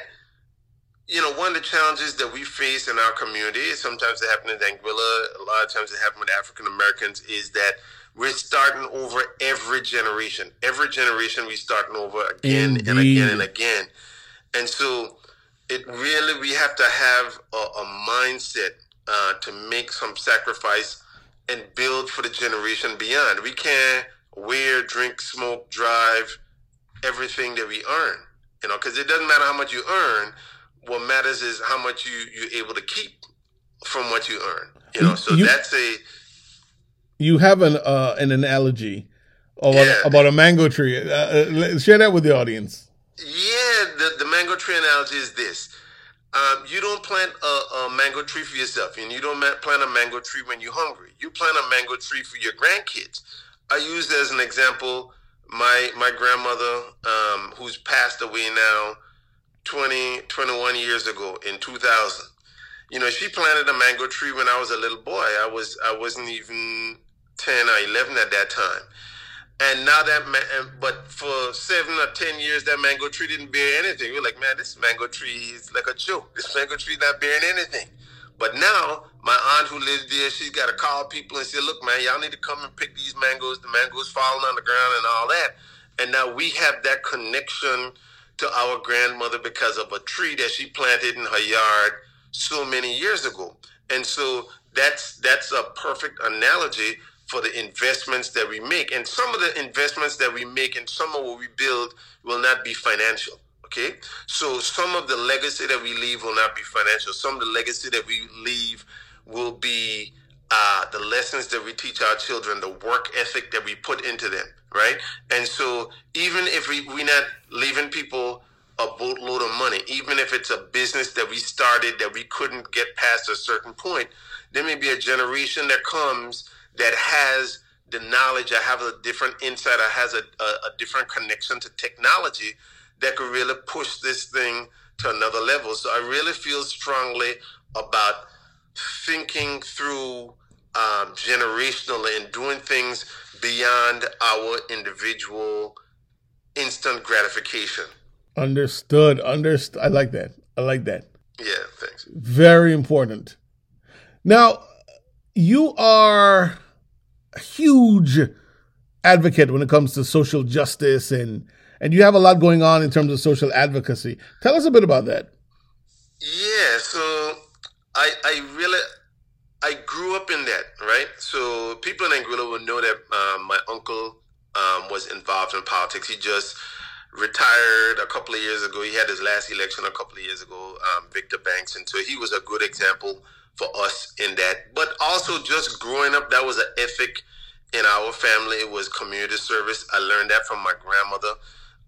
you know, one of the challenges that we face in our community, sometimes it happens in Anguilla, a lot of times it happens with African Americans, is that we're starting over every generation. Every generation we starting over again Indeed. and again and again. And so it really, we have to have a, a mindset uh, to make some sacrifice and build for the generation beyond. We can't wear, drink, smoke, drive everything that we earn, you know, because it doesn't matter how much you earn what matters is how much you you're able to keep from what you earn. You know, so you, that's a. You have an uh, an analogy about, yeah. about a mango tree. Uh, uh, share that with the audience. Yeah, the, the mango tree analogy is this. Um, you don't plant a, a, mango tree for yourself, and you don't plant a mango tree when you're hungry. You plant a mango tree for your grandkids. I use as an example my my grandmother, um, who's passed away now. 20, 21 years ago in 2000. You know, she planted a mango tree when I was a little boy. I was I wasn't even 10 or 11 at that time. And now that, man, but for seven or 10 years, that mango tree didn't bear anything. We're like, man, this mango tree is like a joke. This mango tree not bearing anything. But now, my aunt who lives there, she's got to call people and say, look, man, y'all need to come and pick these mangoes. The mangoes falling on the ground and all that. And now we have that connection to our grandmother because of a tree that she planted in her yard so many years ago. And so that's that's a perfect analogy for the investments that we make. And some of the investments that we make and some of what we build will not be financial. Okay. So some of the legacy that we leave will not be financial. Some of the legacy that we leave will be uh, the lessons that we teach our children, the work ethic that we put into them, right? And so even if we, we're not leaving people a boatload of money, even if it's a business that we started that we couldn't get past a certain point, there may be a generation that comes that has the knowledge, I have a different insight, I has a, a, a different connection to technology that could really push this thing to another level. So I really feel strongly about thinking through um, generationally and doing things beyond our individual instant gratification. Understood. Understood. I like that. I like that. Yeah, thanks. Very important. Now, you are a huge advocate when it comes to social justice and and you have a lot going on in terms of social advocacy. Tell us a bit about that. Yeah, so I I really I grew up in that, right? So people in Anguilla will know that um, my uncle um, was involved in politics. He just retired a couple of years ago. He had his last election a couple of years ago, um, Victor Banks, and so he was a good example for us in that. But also, just growing up, that was an ethic in our family. It was community service. I learned that from my grandmother.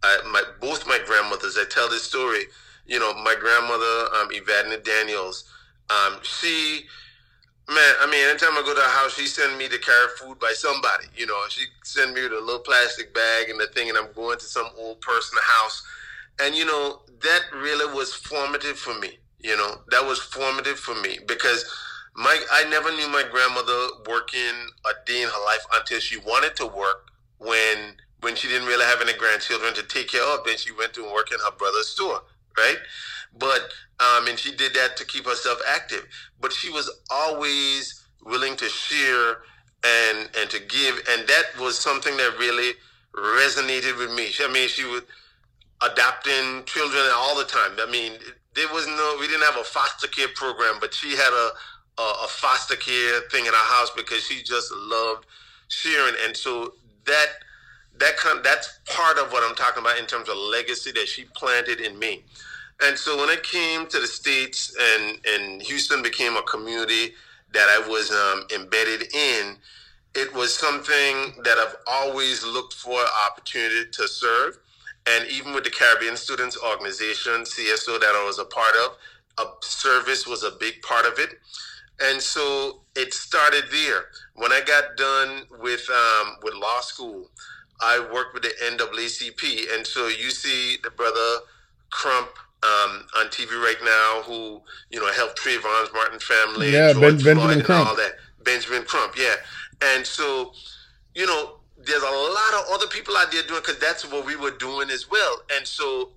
I, my both my grandmothers. I tell this story. You know, my grandmother, um, Evadne Daniels um, she, man, I mean, anytime I go to her house, she send me to carry food by somebody. You know, she send me with a little plastic bag and the thing, and I'm going to some old person's house. And, you know, that really was formative for me. You know, that was formative for me because my I never knew my grandmother working a day in her life until she wanted to work when when she didn't really have any grandchildren to take care of. Then she went to work in her brother's store, right? But um, and she did that to keep herself active. But she was always willing to share and and to give, and that was something that really resonated with me. I mean, she was adopting children all the time. I mean, there was no, we didn't have a foster care program, but she had a a, a foster care thing in our house because she just loved sharing, and so that that kind that's part of what I'm talking about in terms of legacy that she planted in me. And so when I came to the states and and Houston became a community that I was um, embedded in, it was something that I've always looked for opportunity to serve. And even with the Caribbean Students Organization, CSO, that I was a part of, a service was a big part of it. And so it started there. When I got done with um, with law school, I worked with the NAACP, and so you see the brother Crump um, on TV right now, who you know helped Trayvon's Martin family, yeah, ben, Benjamin Crump, all that. Benjamin Crump, yeah, and so you know there's a lot of other people out there doing because that's what we were doing as well, and so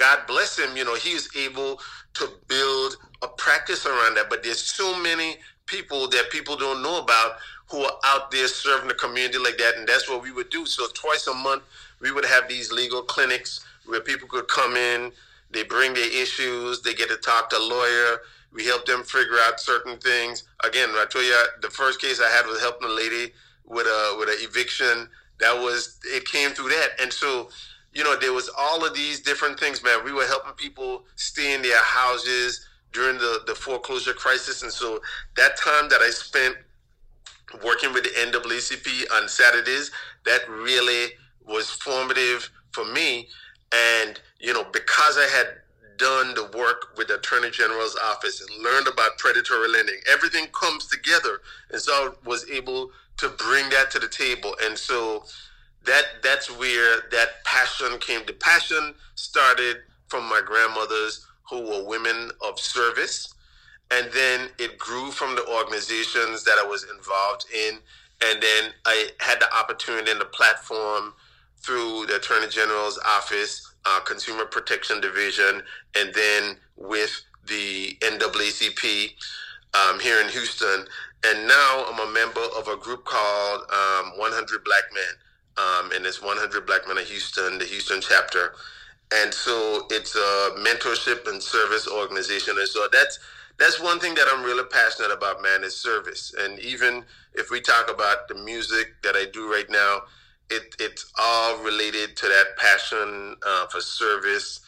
God bless him, you know, he was able to build a practice around that. But there's so many people that people don't know about who are out there serving the community like that, and that's what we would do. So twice a month, we would have these legal clinics where people could come in, they bring their issues, they get to talk to a lawyer. We help them figure out certain things. Again, I told you the first case I had was helping a lady with a with an eviction. That was it came through that, and so you know there was all of these different things, man. We were helping people stay in their houses during the the foreclosure crisis, and so that time that I spent working with the NAACP on Saturdays, that really was formative for me. And, you know, because I had done the work with the Attorney General's office and learned about predatory lending, everything comes together. And so I was able to bring that to the table. And so that that's where that passion came. The passion started from my grandmothers who were women of service and then it grew from the organizations that I was involved in, and then I had the opportunity and the platform through the Attorney General's office, uh, Consumer Protection Division, and then with the NAACP um, here in Houston. And now I'm a member of a group called um, 100 Black Men, um, and it's 100 Black Men of Houston, the Houston chapter. And so it's a mentorship and service organization, and so that's that's one thing that I'm really passionate about, man, is service. And even if we talk about the music that I do right now, it, it's all related to that passion uh, for service,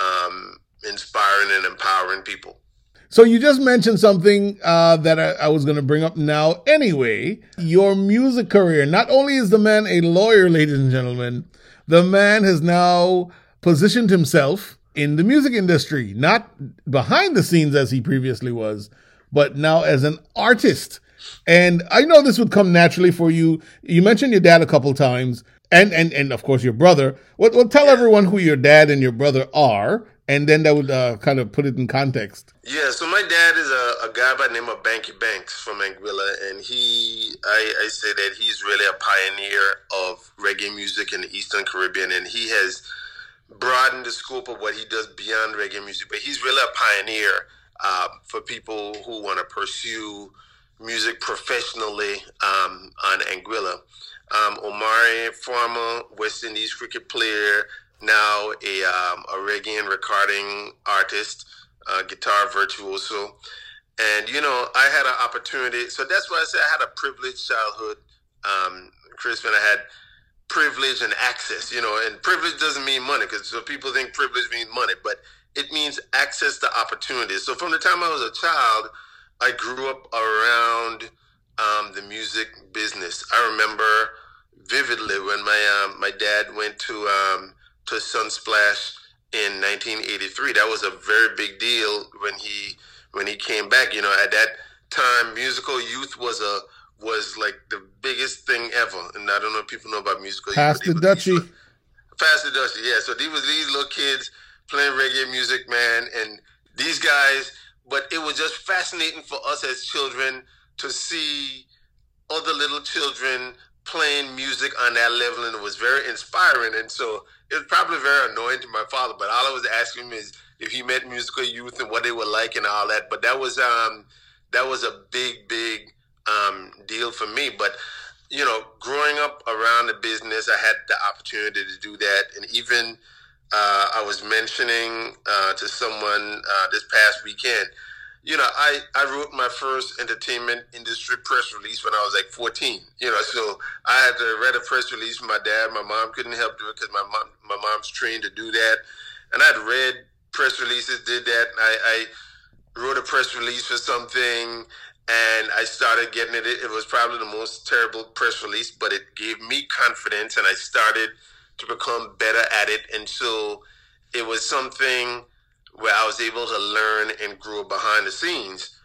um, inspiring and empowering people. So you just mentioned something uh, that I, I was going to bring up now. Anyway, your music career. Not only is the man a lawyer, ladies and gentlemen, the man has now positioned himself in the music industry, not behind the scenes as he previously was, but now as an artist. And I know this would come naturally for you. You mentioned your dad a couple times, and and and of course your brother. Well, well tell everyone who your dad and your brother are, and then that would uh, kind of put it in context. Yeah, so my dad is a, a guy by the name of Bankie Banx from Anguilla, and he, I, I say that he's really a pioneer of reggae music in the Eastern Caribbean, and he has broadened the scope of what he does beyond reggae music. But he's really a pioneer uh, for people who want to pursue music professionally um, on Anguilla. Um, Omari, former West Indies cricket player, now a, um, a reggae and recording artist, uh, guitar virtuoso. And, you know, I had an opportunity. So that's why I say I had a privileged childhood, um, Chris, when I had – privilege and access, you know, and privilege doesn't mean money because so people think privilege means money, but it means access to opportunities. So from the time I was a child, I grew up around um, the music business. I remember vividly when my um, my dad went to um, to Sunsplash in 1983. That was a very big deal when he when he came back. You know, at that time, musical youth was a was like the biggest thing ever. And I don't know if people know about musical. Pass the Dutchie. Pass the Dutchie, yeah. So these was these little kids playing reggae music, man, and these guys but it was just fascinating for us as children to see other little children playing music on that level, and it was very inspiring. And so it was probably very annoying to my father, but all I was asking him is if he met musical youth and what they were like and all that. But that was um that was a big, big um, deal for me. But you know, growing up around the business, I had the opportunity to do that, and even uh, I was mentioning uh, to someone uh, this past weekend. You know, I, I wrote my first entertainment industry press release when I was like 14. You know, so I had to read a press release from my dad. My mom couldn't help do it because my mom my mom's trained to do that, and I'd read press releases, did that. I, I wrote a press release for something and I started getting it. It was probably the most terrible press release, but it gave me confidence and I started to become better at it. So it was something where I was able to learn and grow behind the scenes.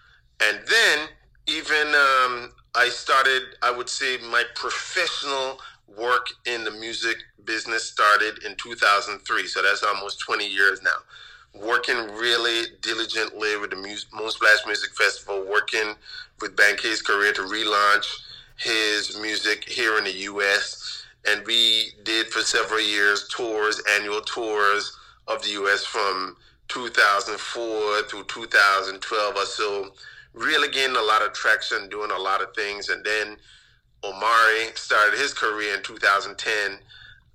And then even um, I started, I would say, my professional work in the music business started in 2003. So that's almost 20 years now working really diligently with the Moonsplash Music Festival, working with Bankie's career to relaunch his music here in the U.S. And we did for several years tours, annual tours of the U.S. from 2004 through 2012 or so. Really getting a lot of traction, doing a lot of things. And then Omari started his career in 2010.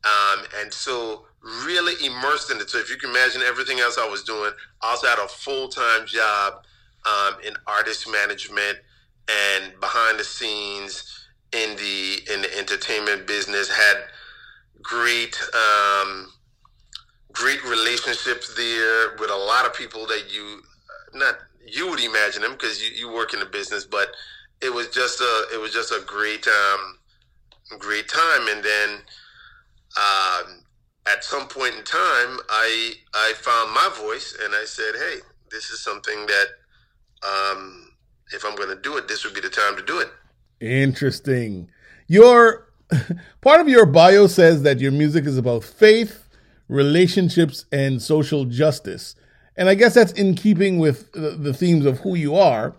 Um, and so really immersed in it. So if you can imagine everything else I was doing, I also had a full time job um, in artist management and behind the scenes in the in the entertainment business. Had great um, great relationships there with a lot of people that you not you would imagine them because you, you work in the business, but it was just a it was just a great um, great time. And then um, at some point in time, I I found my voice and I said, "Hey, this is something that um, if I'm going to do it, this would be the time to do it." Interesting. Your part of your bio says that your music is about faith, relationships, and social justice, and I guess that's in keeping with the, the themes of who you are.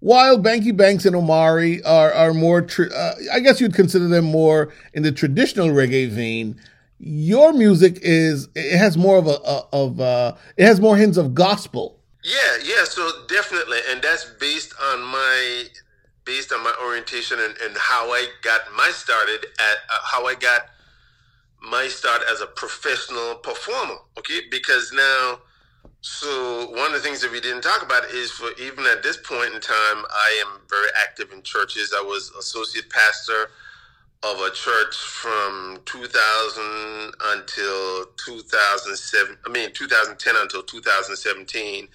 While Bankie Banx and Omari are are more, uh, I guess you'd consider them more in the traditional reggae vein your music is it has more of a, a of uh it has more hints of gospel. Yeah, yeah, so definitely, and that's based on my based on my orientation and, and how I got my started at uh, how I got my start as a professional performer. Okay, because now, so one of the things that we didn't talk about is for even at this point in time, I am very active in churches. I was associate pastor of a church from 2000 until 2007 i mean 2010 until 2017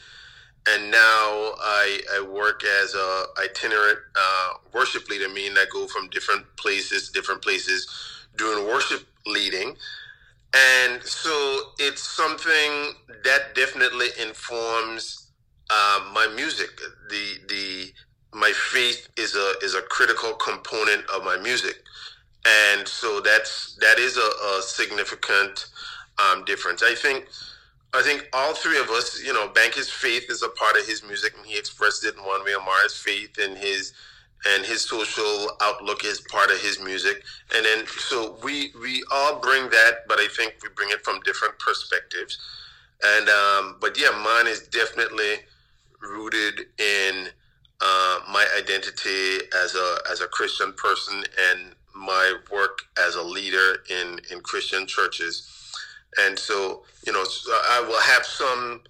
and now i, I work as a itinerant uh, worship leader meaning i go from different places different places doing worship leading. And so it's something that definitely informs uh, my music. The the my faith is a is a critical component of my music. And so that's that is a, a significant um, difference. I think I think all three of us, you know, Bankie's faith is a part of his music, and he expressed it in one way. Omari's faith and his and his social outlook is part of his music, and then so we we all bring that, but I think we bring it from different perspectives. And um, but yeah, mine is definitely rooted in uh, my identity as a as a Christian person and my work as a leader in in Christian churches, and so you know I will have some.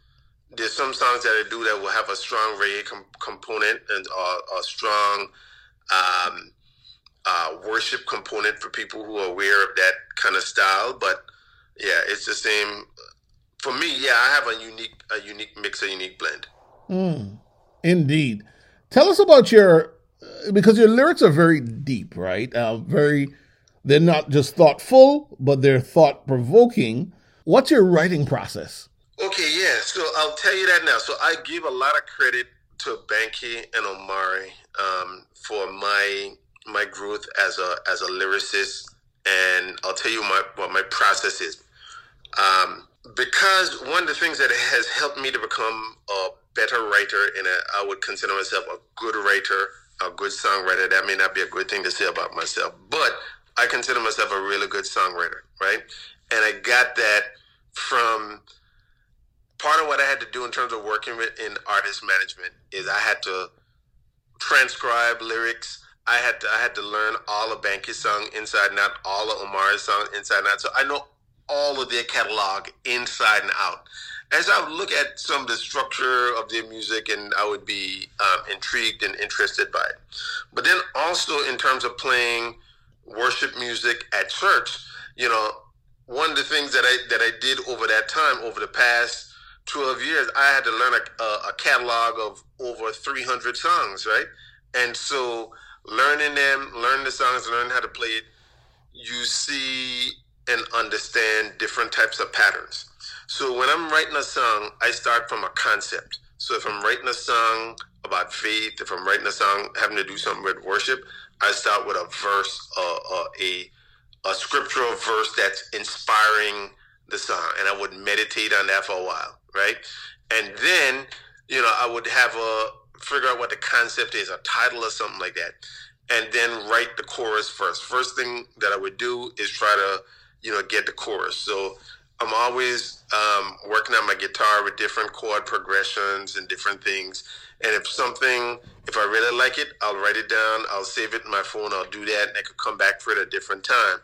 There's some songs that I do that will have a strong reggae com- component and uh, a strong um, uh, worship component for people who are aware of that kind of style. But yeah, it's the same. For me, yeah, I have a unique a unique mix, a unique blend. Mm, indeed. Tell us about your because your lyrics are very deep, right? Uh, very, they're not just thoughtful, but they're thought provoking. What's your writing process? Okay, yeah. So I'll tell you that now. So I give a lot of credit to Bankie and Omari um, for my my growth as a as a lyricist, and I'll tell you my what my process is. Um, because one of the things that has helped me to become a better writer and a, I would consider myself a good writer, a good songwriter. That may not be a good thing to say about myself, but I consider myself a really good songwriter, right? And I got that from part of what I had to do in terms of working with in artist management is I had to transcribe lyrics. I had to I had to learn all of Bankie's song inside and out, all of Omar's song inside and out. So I know all of their catalog inside and out. As I would look at some of the structure of their music, and I would be um, intrigued and interested by it. But then also in terms of playing worship music at church, you know, one of the things that I that I did over that time, over the past 12 years, I had to learn a, a, catalog of over 300 songs, right? And so learning them, learning the songs, learning how to play it, you see and understand different types of patterns. So when I'm writing a song, I start from a concept. So if I'm writing a song about faith, if I'm writing a song having to do something with worship, I start with a verse, uh, uh, a a scriptural verse that's inspiring the song, and I would meditate on that for a while, right? And then, you know, I would have a figure out what the concept is, a title or something like that, and then write the chorus first. First thing that I would do is try to you know, get the chorus. So I'm always um, working on my guitar with different chord progressions and different things. And if something, if I really like it, I'll write it down. I'll save it in my phone. I'll do that, and I could come back for it a different time.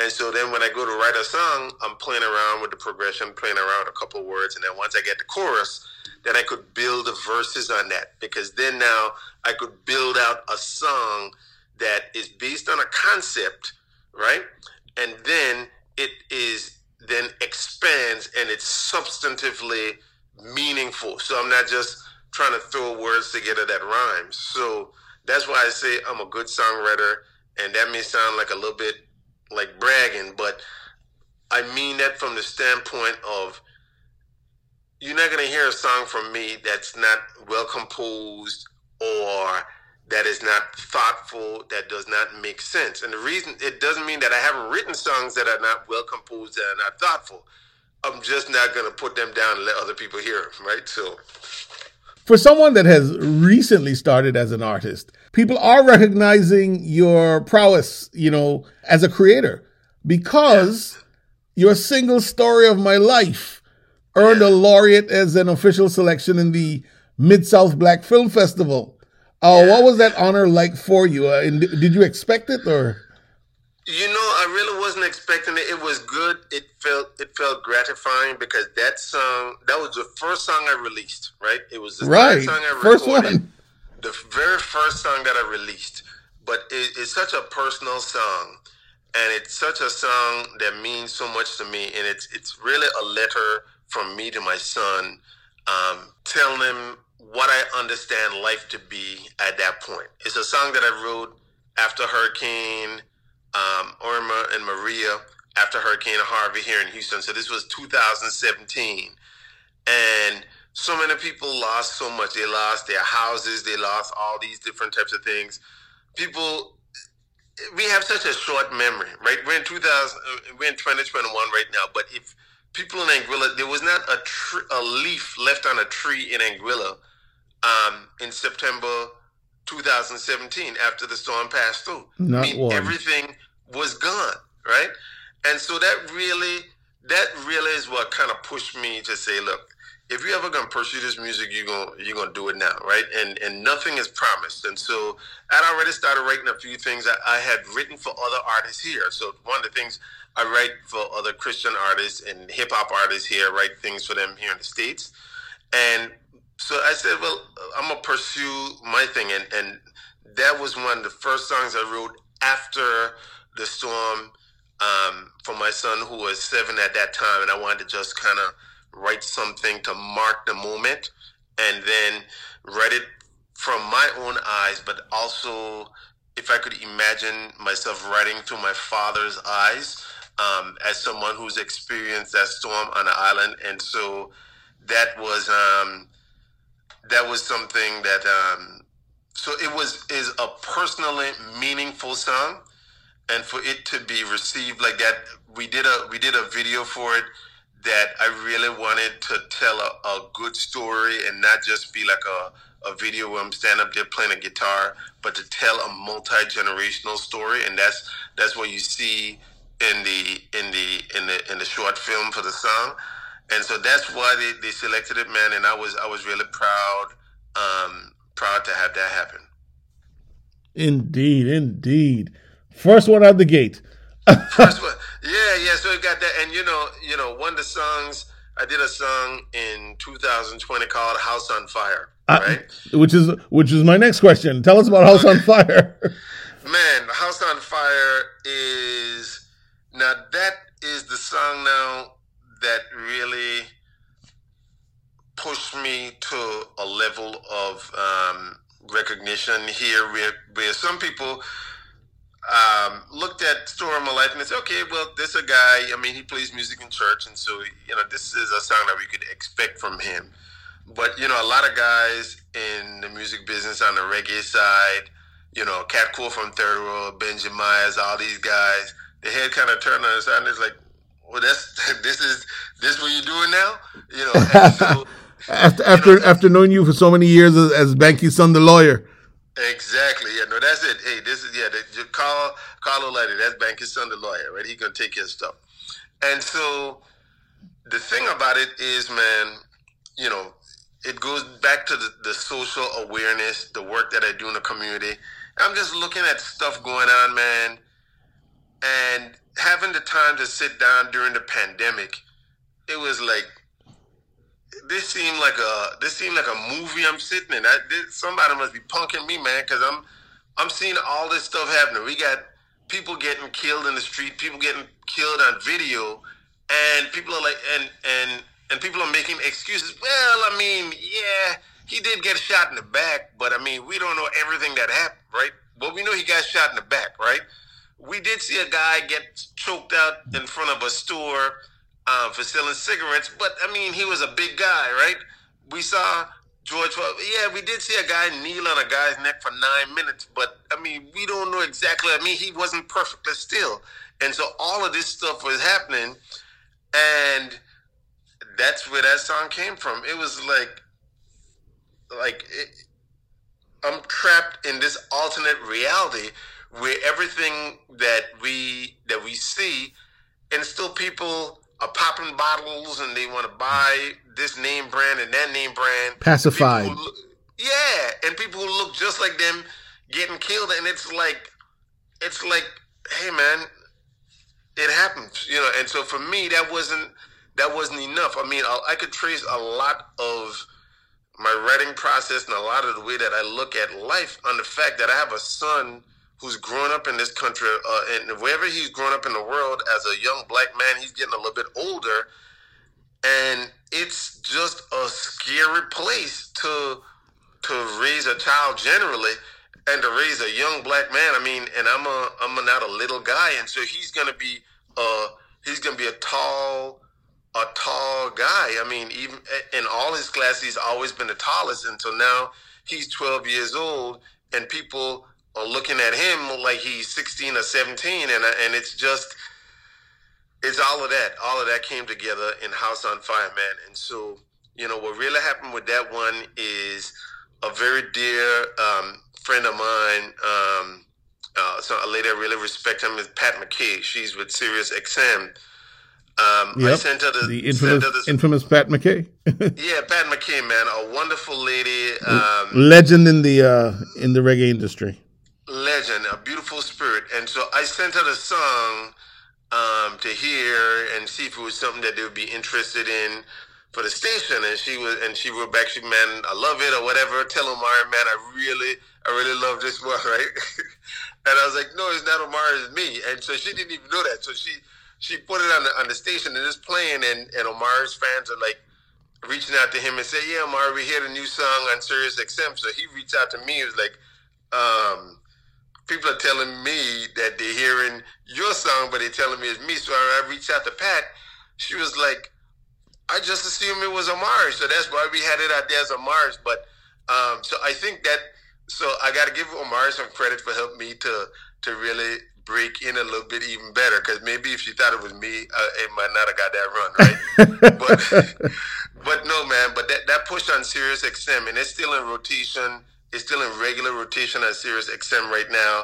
And so then when I go to write a song, I'm playing around with the progression, playing around a couple words, and then once I get the chorus, then I could build the verses on that because then now I could build out a song that is based on a concept, right? and then it is then expands and it's substantively meaningful. So I'm not just trying to throw words together that rhyme. So that's why I say I'm a good songwriter, and that may sound like a little bit like bragging, but I mean that from the standpoint of you're not going to hear a song from me that's not well composed or that is not thoughtful, that does not make sense. And the reason it doesn't mean that I haven't written songs that are not well composed, that are not thoughtful. I'm just not going to put them down and let other people hear them, right? So, for someone that has recently started as an artist, people are recognizing your prowess, you know, as a creator because your single story of my life earned yeah. a laureate as an official selection in the Mid South Black Film Festival. Oh, yeah. what was that honor like for you? Uh, did you expect it or? You know, I really wasn't expecting it. It was good. It felt it felt gratifying because that song that was the first song I released. Right, it was the right. song I recorded. First one. The very first song that I released, but it, it's such a personal song, and it's such a song that means so much to me, and it's it's really a letter from me to my son, um, telling him what I understand life to be at that point. It's a song that I wrote after Hurricane um, Irma and Maria, after Hurricane Harvey here in Houston. So this was 2017. And so many people lost so much. They lost their houses, they lost all these different types of things. People, we have such a short memory, right? We're in 2000, uh, we're in 2021 right now, but if people in Anguilla, there was not a, tr- a leaf left on a tree in Anguilla um, in September 2017 after the storm passed through. Not I mean, one. everything was gone, right? And so that really, that really is what kind of pushed me to say, look, if you're ever gonna pursue this music, you're gonna you're gonna do it now, right? And and nothing is promised. And so I'd already started writing a few things that I had written for other artists here. So one of the things I write for other Christian artists and hip hop artists here, write things for them here in the states. And so I said, well, I'm gonna pursue my thing, and and that was one of the first songs I wrote after the storm um, for my son, who was seven at that time, and I wanted to just kind of write something to mark the moment, and then write it from my own eyes, but also if I could imagine myself writing through my father's eyes um, as someone who's experienced that storm on the island, and so that was. Um, that was something that um, so it was is a personally meaningful song. And for it to be received like that we did a we did a video for it that I really wanted to tell a, a good story and not just be like a, a video where I'm standing up there playing a guitar, but to tell a multi generational story, and that's that's what you see in the in the in the in the short film for the song, and so that's why they, they selected it, man. And I was I was really proud um, proud to have that happen. Indeed, indeed. First one out the gate. First one, yeah, yeah. So we got that, and you know, you know, one of the songs I did a song in 2020 called "House on Fire," uh, right? Uh, which is which is my next question. Tell us about "House on Fire." Man, "House on Fire" is now that is the song now that really pushed me to a level of um, recognition here, where where some people um, looked at Story of My Life and said, okay, well, this a guy. I mean, he plays music in church, and so you know, this is a song that we could expect from him. But you know, a lot of guys in the music business on the reggae side, you know, Cat Coore from Third World, Benjamin Myers, all these guys, the head kind of turned on his side, and it's like, well, that's this is this what you're doing now, you know. So, after after you know, after knowing you for so many years as, as Bankie's son, the lawyer. Exactly. Yeah. No, that's it. Hey, this is yeah. The, call Carlo Letter. That's Bankie's son, the lawyer, right? He gonna take his stuff. And so the thing about it is, man, you know, it goes back to the, the social awareness, the work that I do in the community. I'm just looking at stuff going on, man, and having the time to sit down during the pandemic. It was like this seemed like a this seemed like a movie I'm sitting in. I, this, somebody must be punking me, man, because I'm I'm seeing all this stuff happening. We got people getting killed in the street, people getting killed on video, and people are like, and and and people are making excuses. Well, I mean, yeah, he did get shot in the back, but I mean, we don't know everything that happened, right? But we know he got shot in the back, right? We did see a guy get choked out in front of a store um, for selling cigarettes. But I mean, he was a big guy, right? We saw George. Yeah, we did see a guy kneel on a guy's neck for nine minutes, but I mean, we don't know exactly. I mean, he wasn't perfectly still, and so all of this stuff was happening, and that's where that song came from. It was like, like it, I'm trapped in this alternate reality where everything that we that we see, and still people are popping bottles and they want to buy this name brand and that name brand. Pacified. Look, yeah, and people who look just like them getting killed, and it's like, it's like, hey man, it happens, you know. And so for me, that wasn't that wasn't enough. I mean, I, I could trace a lot of my writing process and a lot of the way that I look at life on the fact that I have a son who's grown up in this country, uh, and wherever he's grown up in the world as a young black man, he's getting a little bit older, and it's just a scary place to to raise a child generally, and to raise a young black man. I mean, and I'm a I'm a, not a little guy, and so he's gonna be uh he's gonna be a tall a tall guy. I mean, even in all his classes, he's always been the tallest, until now he's 12 years old, and people are looking at him like he's 16 or 17, and and it's just it's all of that. All of that came together in House on Fire, man. And so you know what really happened with that one is a very dear um, friend of mine. Um, uh, so a lady I really respect him is Pat McKay. She's with Sirius XM. Um, yep. I sent her the, the infamous, her this, infamous Pat McKay. yeah, Pat McKay, man, a wonderful lady, um, legend in the uh, in the reggae industry legend, a beautiful spirit. And so I sent her the song um, to hear and see if it was something that they would be interested in for the station. And she was, and she wrote back, she man, I love it or whatever. Tell Omari, man, I really, I really love this one, right? and I was like, no, it's not Omari, it's me. And so she didn't even know that. So she, she put it on the on the station and it's playing, and and Omari's fans are like reaching out to him and say, yeah, Omar, we hear the new song on Sirius XM. So he reached out to me. He was like, um, people are telling me that they're hearing your song, but they're telling me it's me. So I reached out to Pat. She was like, I just assumed it was Omari. So that's why we had it out there as Omari. But um, so I think that, so I got to give Omari some credit for helping me to to really break in a little bit even better because maybe if you thought it was me, uh, it might not have got that run, right? but but no, man. But that that push on Sirius XM and it's still in rotation. It's still in regular rotation on Sirius XM right now,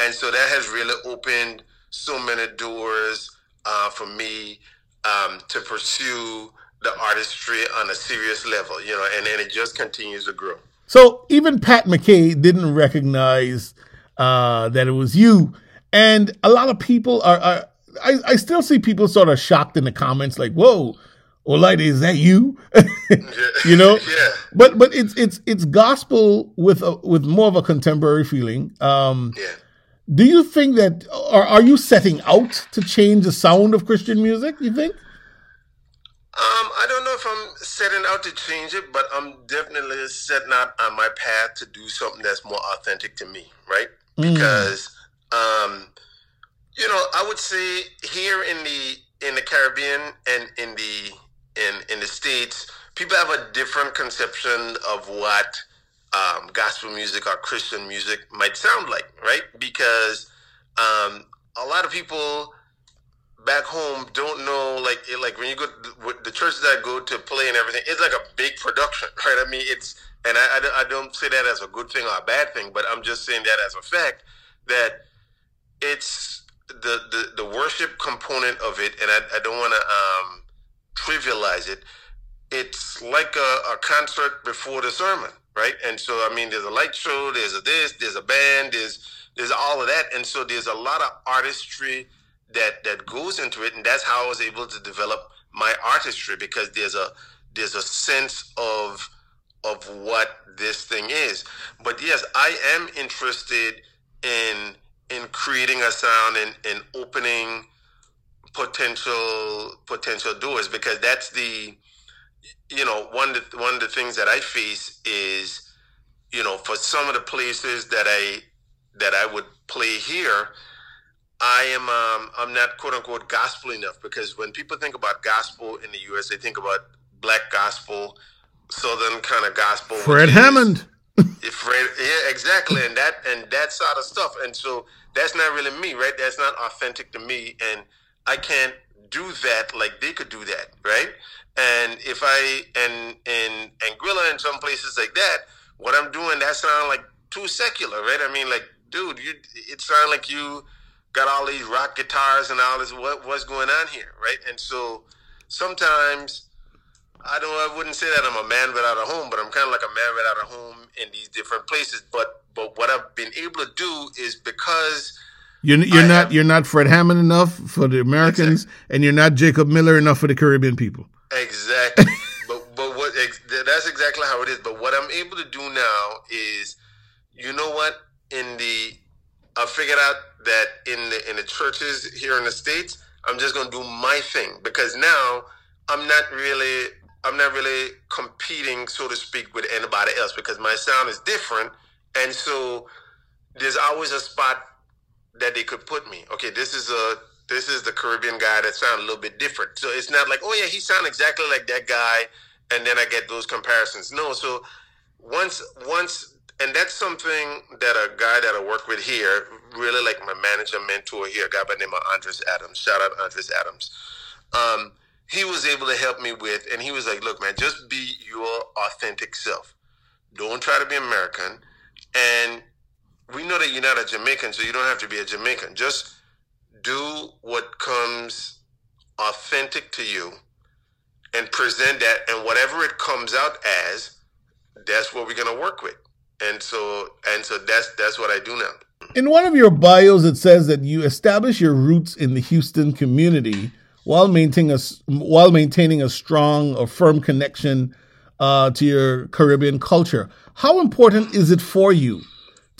and so that has really opened so many doors uh, for me um, to pursue the artistry on a serious level, you know, and, and it just continues to grow. So even Pat McKay didn't recognize uh, that it was you and a lot of people are, are I, I, still see people sort of shocked in the comments, like, "Whoa, Olaide, is that you?" you know. Yeah. But but it's it's it's gospel with a, with more of a contemporary feeling. Um, yeah. Do you think that, or are you setting out to change the sound of Christian music? You think? Um, I don't know if I'm setting out to change it, but I'm definitely setting out on my path to do something that's more authentic to me, right? Mm. Because um, you know, I would say here in the in the Caribbean and in the in in the states, people have a different conception of what um, gospel music or Christian music might sound like, right? Because um, a lot of people back home don't know, like like when you go the churches that I go to play and everything, it's like a big production, right? I mean, it's and I, I, I don't say that as a good thing or a bad thing, but I'm just saying that as a fact that it's the, the, the worship component of it, and I, I don't want to um, trivialize it. It's like a, a concert before the sermon, right? And so, I mean, there's a light show, there's a this, there's a band, there's there's all of that, and so there's a lot of artistry that that goes into it, and that's how I was able to develop my artistry because there's a there's a sense of of what this thing is. But yes, I am interested in in creating a sound and, and opening potential potential doors because that's the you know one of the, one of the things that I face is you know for some of the places that I that I would play here I am um, I'm not quote unquote gospel enough because when people think about gospel in the US they think about black gospel southern kind of gospel Fred Hammond Fred, yeah, exactly, and that and that sort of stuff, and so that's not really me, right? That's not authentic to me, and I can't do that like they could do that, right? And if I and in Anguilla and some places like that, what I'm doing that sounds like too secular, right? I mean, like, dude, you it sounds like you got all these rock guitars and all this. What what's going on here, right? And so sometimes I don't. I wouldn't say that I'm a man without a home, but I'm kind of like a man without a home in these different places. But but what I've been able to do is because you're you're I not have, you're not Fred Hammond enough for the Americans, exactly. and you're not Jacob Miller enough for the Caribbean people. Exactly. but but what that's exactly how it is. But what I'm able to do now is, you know what? In the I figured out that in the in the churches here in the states, I'm just gonna do my thing because now I'm not really I'm not really competing, so to speak, with anybody else because my sound is different, and so there's always a spot that they could put me. Okay, this is a this is the Caribbean guy that sounds a little bit different. So it's not like, oh yeah, he sounds exactly like that guy, and then I get those comparisons. No, so once once and that's something that a guy that I work with here, really like my manager mentor here, a guy by the name of Andres Adams. Shout out Andres Adams. Um, he was able to help me with, and he was like, "Look, man, just be your authentic self. Don't try to be American." And we know that you're not a Jamaican, so you don't have to be a Jamaican. Just do what comes authentic to you, and present that, and whatever it comes out as, that's what we're gonna work with. And so, and so that's that's what I do now. In one of your bios, it says that you establish your roots in the Houston community while maintaining a while maintaining a strong or firm connection uh, to your Caribbean culture. How important is it for you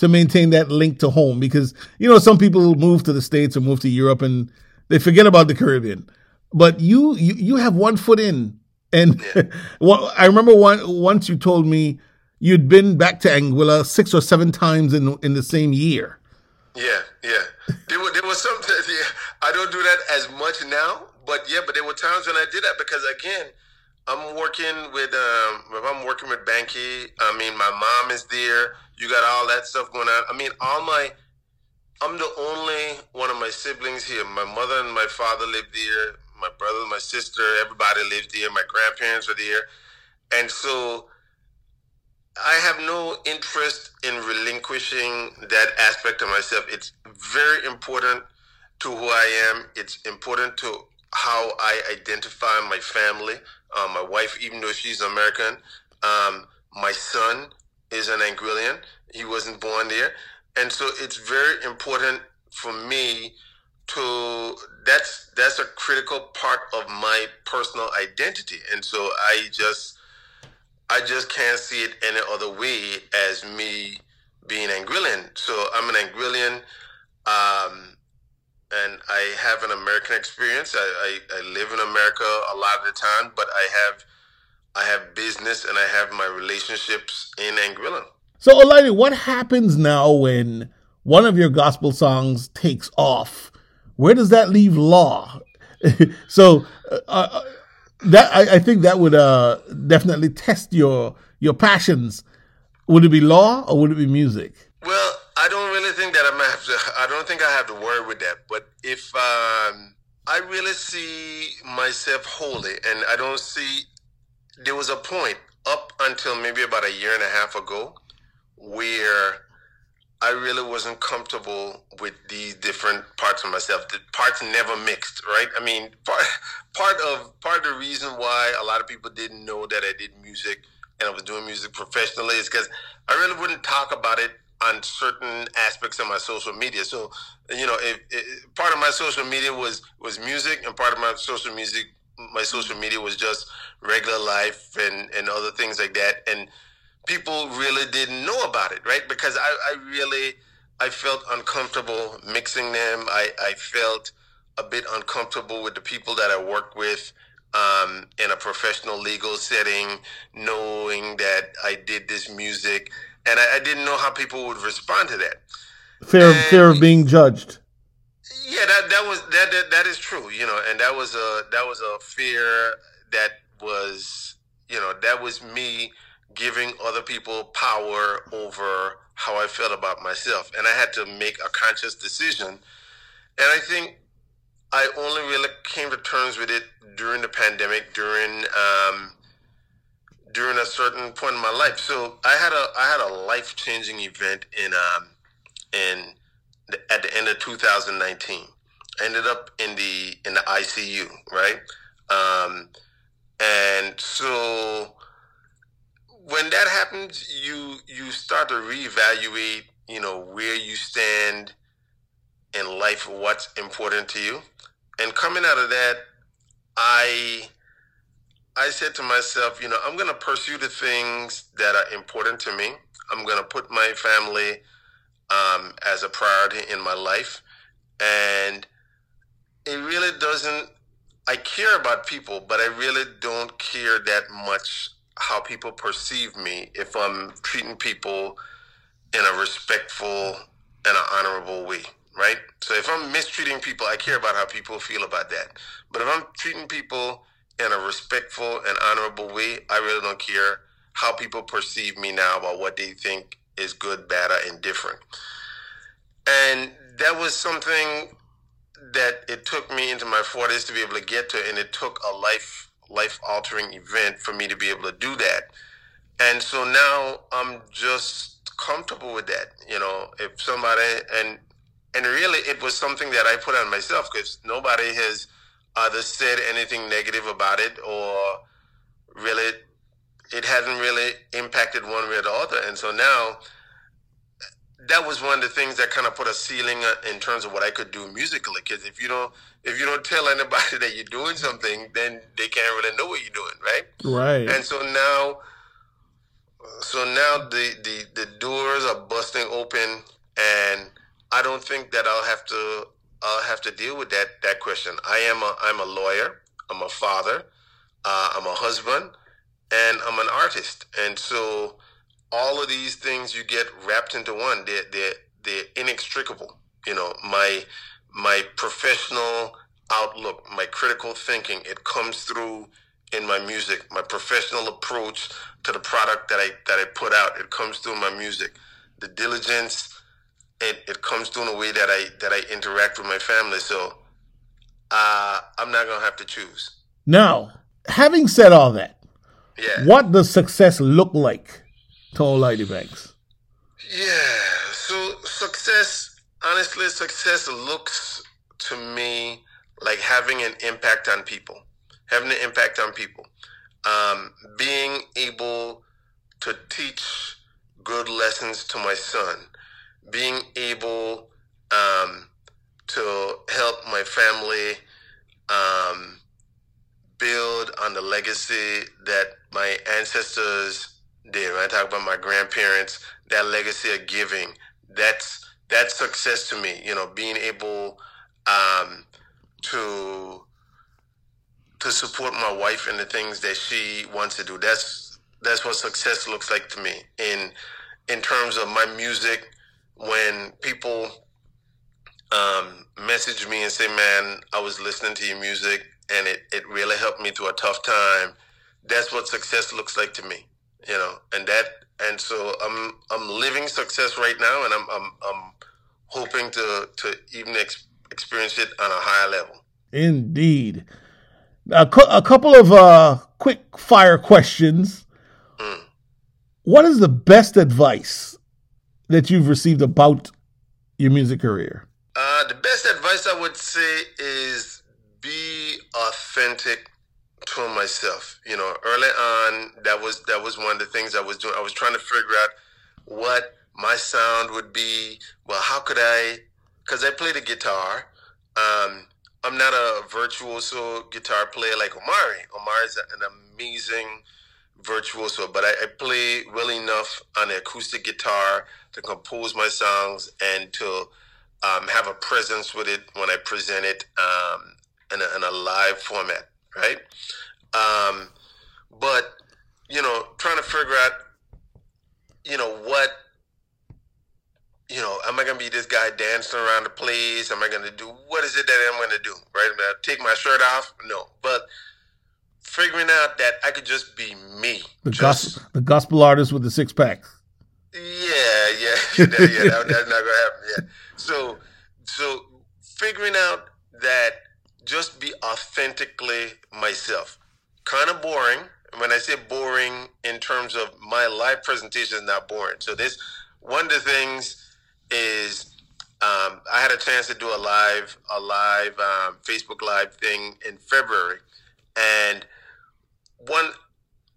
to maintain that link to home? Because you know some people move to the states or move to Europe and they forget about the Caribbean, but you you, you have one foot in. And well, I remember one once you told me you'd been back to Anguilla six or seven times in in the same year. Yeah, yeah. There was there was some. Yeah, I don't do that as much now, but yeah, but there were times when I did that because again, I'm working with um, if I'm working with Bankie, I mean my mom is there. You got all that stuff going on. I mean, all my I'm the only one of my siblings here. My mother and my father lived here. My brother, my sister, everybody lived here. My grandparents were there, and so I have no interest in relinquishing that aspect of myself. It's very important to who I am. It's important to how I identify my family. Um, my wife, even though she's American, um, my son is an Anguillian. He wasn't born there, and so it's very important for me to. That's that's a critical part of my personal identity, and so I just I just can't see it any other way as me being Anguillian. So I'm an Anguillian, um, and I have an American experience. I, I, I, live in America a lot of the time, but I have I have business and I have my relationships in Anguilla. So, Olaide, what happens now when one of your gospel songs takes off? Where does that leave law? so, uh, uh that I, I think that would uh, definitely test your your passions. Would it be law or would it be music? Well, I don't really think that I'm gonna have to. I don't think I have to worry with that. But if um, I really see myself holy, and I don't see, there was a point up until maybe about a year and a half ago where I really wasn't comfortable with these different parts of myself. The parts never mixed, right? I mean, part part of part of the reason why a lot of people didn't know that I did music and I was doing music professionally is because I really wouldn't talk about it on certain aspects of my social media. So, you know, if, if, part of my social media was was music, and part of my social music, my social media was just regular life and and other things like that, and people really didn't know about it, right? Because I, I really, I felt uncomfortable mixing them. I, I felt a bit uncomfortable with the people that I work with um, in a professional legal setting, knowing that I did this music, and I, I didn't know how people would respond to that. Fear, and, fear of being judged. Yeah, that that was that, that that is true, you know, and that was a that was a fear that was you know that was me giving other people power over how I felt about myself. And I had to make a conscious decision. And I think I only really came to terms with it during the pandemic, during um, during a certain point in my life. So I had a I had a life changing event in um, in the, at the end of 2019. I ended up in the in the ICU, right? Um, and so when that happens, you you start to reevaluate, you know, where you stand in life, what's important to you, and coming out of that, I I said to myself, you know, I'm going to pursue the things that are important to me. I'm going to put my family um, as a priority in my life, and it really doesn't. I care about people, but I really don't care that much how people perceive me if I'm treating people in a respectful and an honorable way, right? So if I'm mistreating people, I care about how people feel about that. But if I'm treating people in a respectful and honorable way, I really don't care how people perceive me now about what they think is good, bad, or indifferent. And that was something that it took me into my 40s to be able to get to, and it took a life life altering event for me to be able to do that. And so now I'm just comfortable with that. You know, if somebody and and really it was something that I put on myself because nobody has either said anything negative about it or really it hasn't really impacted one way or the other. And so now that was one of the things that kind of put a ceiling in terms of what I could do musically. Because if you don't if you don't tell anybody that you're doing something, then they can't really know what you're doing, right? Right. And so now, so now the the the doors are busting open, and I don't think that I'll have to I'll have to deal with that that question. I am a I'm a lawyer. I'm a father. Uh, I'm a husband, and I'm an artist. And so all of these things you get wrapped into one. They're they're they're inextricable. You know, my my professional outlook, my critical thinking, it comes through in my music. My professional approach to the product that I that I put out, it comes through my music. The diligence it, it comes through in a way that I that I interact with my family. So uh, I'm not gonna have to choose. Now, having said all that, Yeah. what does success look like Olaide Banks? Yeah. So success, honestly, success looks to me like having an impact on people, having an impact on people, um, being able to teach good lessons to my son, being able um, to help my family um, build on the legacy that my ancestors did. When I talk about my grandparents, that legacy of giving, that's that's success to me. You know, being able um, to to support my wife in the things that she wants to do. That's that's what success looks like to me. In in terms of my music, when people um, message me and say, "Man, I was listening to your music and it, it really helped me through a tough time." That's what success looks like to me, you know. And that and so I'm I'm living success right now, and I'm I'm I'm hoping to to even ex- experience it on a higher level. Indeed. A, cou- a couple of uh, quick fire questions. Mm. What is the best advice that you've received about your music career? Uh, the best advice I would say is be authentic to myself. You know, early on, that was that was one of the things I was doing. I was trying to figure out what my sound would be. Well, how could I? Because I play the guitar. Um, I'm not a virtuoso guitar player like Omari. Omari is an amazing virtuoso, but I, I play well enough on the acoustic guitar to compose my songs and to um, have a presence with it when I present it um, in, a, in a live format, right? Um, but you know, trying to figure out, you know, what, you know, am I going to be this guy dancing around the place? Am I going to do what is it that I'm going to do? Right? Am I take my shirt off? No, but figuring out that I could just be me. The just, gospel, the gospel artist with the six pack. yeah, yeah, yeah, that, yeah that, that's not gonna happen. Yeah. So, so figuring out that just be authentically myself. Kind of boring. When I say boring in terms of my live presentation is not boring. So this one of the things is um, I had a chance to do a live a live um, Facebook live thing in February, and one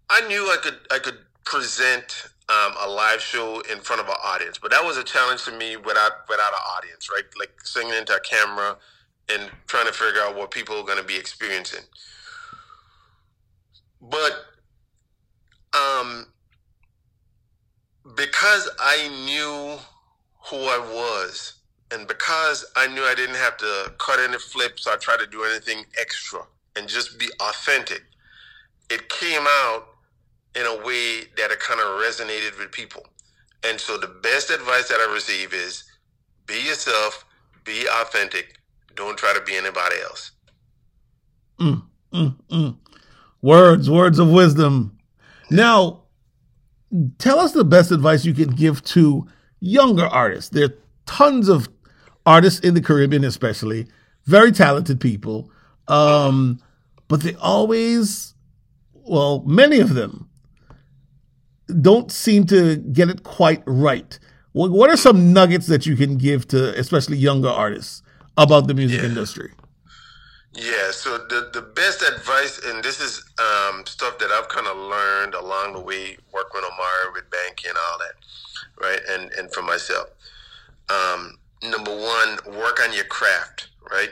I knew I could I could present um, a live show in front of an audience, but that was a challenge to me without without an audience, right? Like singing into a camera and trying to figure out what people are going to be experiencing. But um, because I knew who I was, and because I knew I didn't have to cut any flips or try to do anything extra, and just be authentic, it came out in a way that it kind of resonated with people. And so the best advice that I receive is be yourself, be authentic, don't try to be anybody else. Mm, mm, mm. Words, words of wisdom. Now, tell us the best advice you can give to younger artists. There are tons of artists in the Caribbean, especially very talented people, um, but they always, well, many of them don't seem to get it quite right. What, what are some nuggets that you can give to especially younger artists about the music Yeah. industry? Yeah, so the the best advice, and this is um, stuff that I've kind of learned along the way, working with Omar, with Bankie, and all that, right? And and for myself, um, number one, work on your craft, right?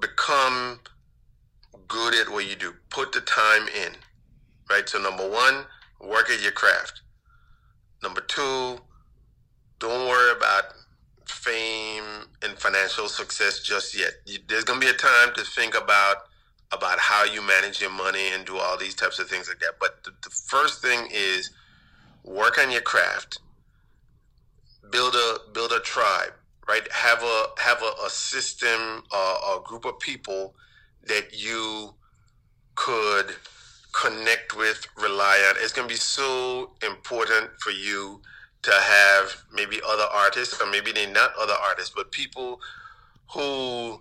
Become good at what you do. Put the time in, right? So number one, work at your craft. Number two, don't worry about fame and financial success just yet. There's gonna be a time to think about about how you manage your money and do all these types of things like that. But the, the first thing is work on your craft. Build a build a tribe, right? Have a have a, a system, a, a group of people that you could connect with, rely on. It's gonna be so important for you to have maybe other artists, or maybe they're not other artists, but people who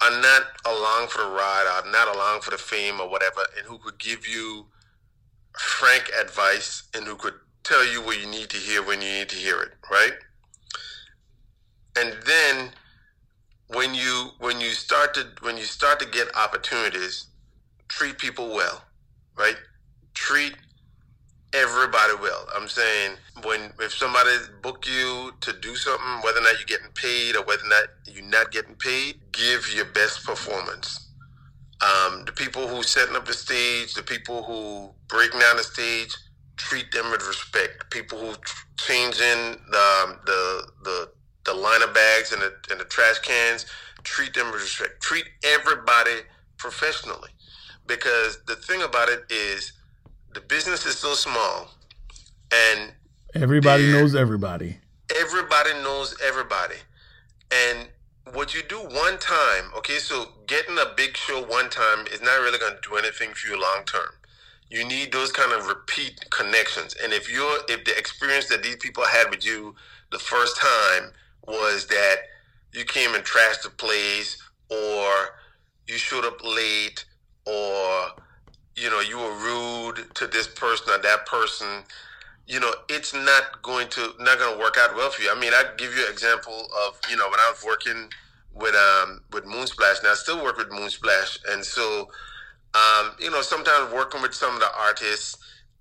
are not along for the ride, are not along for the fame or whatever, and who could give you frank advice and who could tell you what you need to hear when you need to hear it, right? And then when you when you start to when you start to get opportunities, treat people well, right? Treat everybody will. I'm saying when if somebody book you to do something, whether or not you're getting paid or whether or not you're not getting paid, give your best performance. Um, the people who setting up the stage, the people who breaking down the stage, treat them with respect. People who changing the um, the the the liner bags and the and the trash cans, treat them with respect. Treat everybody professionally, because the thing about it is, the business is so small, and everybody knows everybody. Everybody knows everybody, and what you do one time, okay, so getting a big show one time is not really going to do anything for you long term. You need those kind of repeat connections. And if you're, if the experience that these people had with you the first time was that you came and trashed the place, or you showed up late, or you know you were rude to this person or that person, you know, it's not going to not going to work out well for you. I mean, I give you an example of you know when I was working with um with Moonsplash, and I still work with Moonsplash, and so um, you know sometimes working with some of the artists,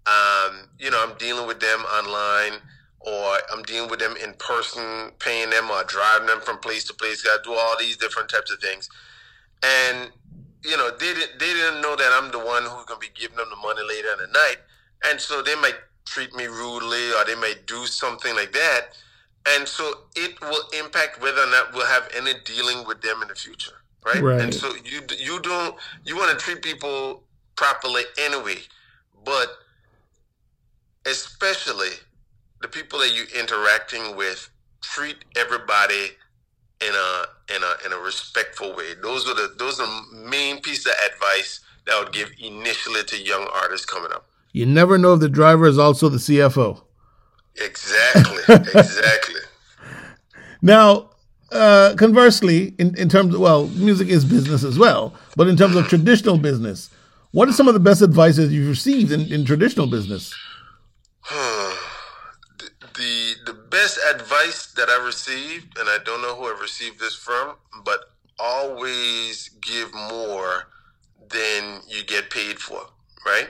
um, you know, I'm dealing with them online. Or I'm dealing with them in person, paying them or driving them from place to place. I do all these different types of things, and you know they didn't they didn't know that I'm the one who's gonna be giving them the money later in the night, and so they might treat me rudely or they might do something like that. And so it will impact whether or not we'll have any dealing with them in the future. Right. Right. And so you you don't you want to treat people properly anyway, but especially the people that you're interacting with, treat everybody in a in a in a respectful way. Those are the those are the main piece of advice that I would give initially to young artists coming up. You never know if the driver is also the CFO. Exactly. exactly. Now, uh, conversely, in, in terms of, well, music is business as well, but in terms of traditional business, what are some of the best advices you've received in, in traditional business? Best advice that I received, and I don't know who I received this from, but always give more than you get paid for, right?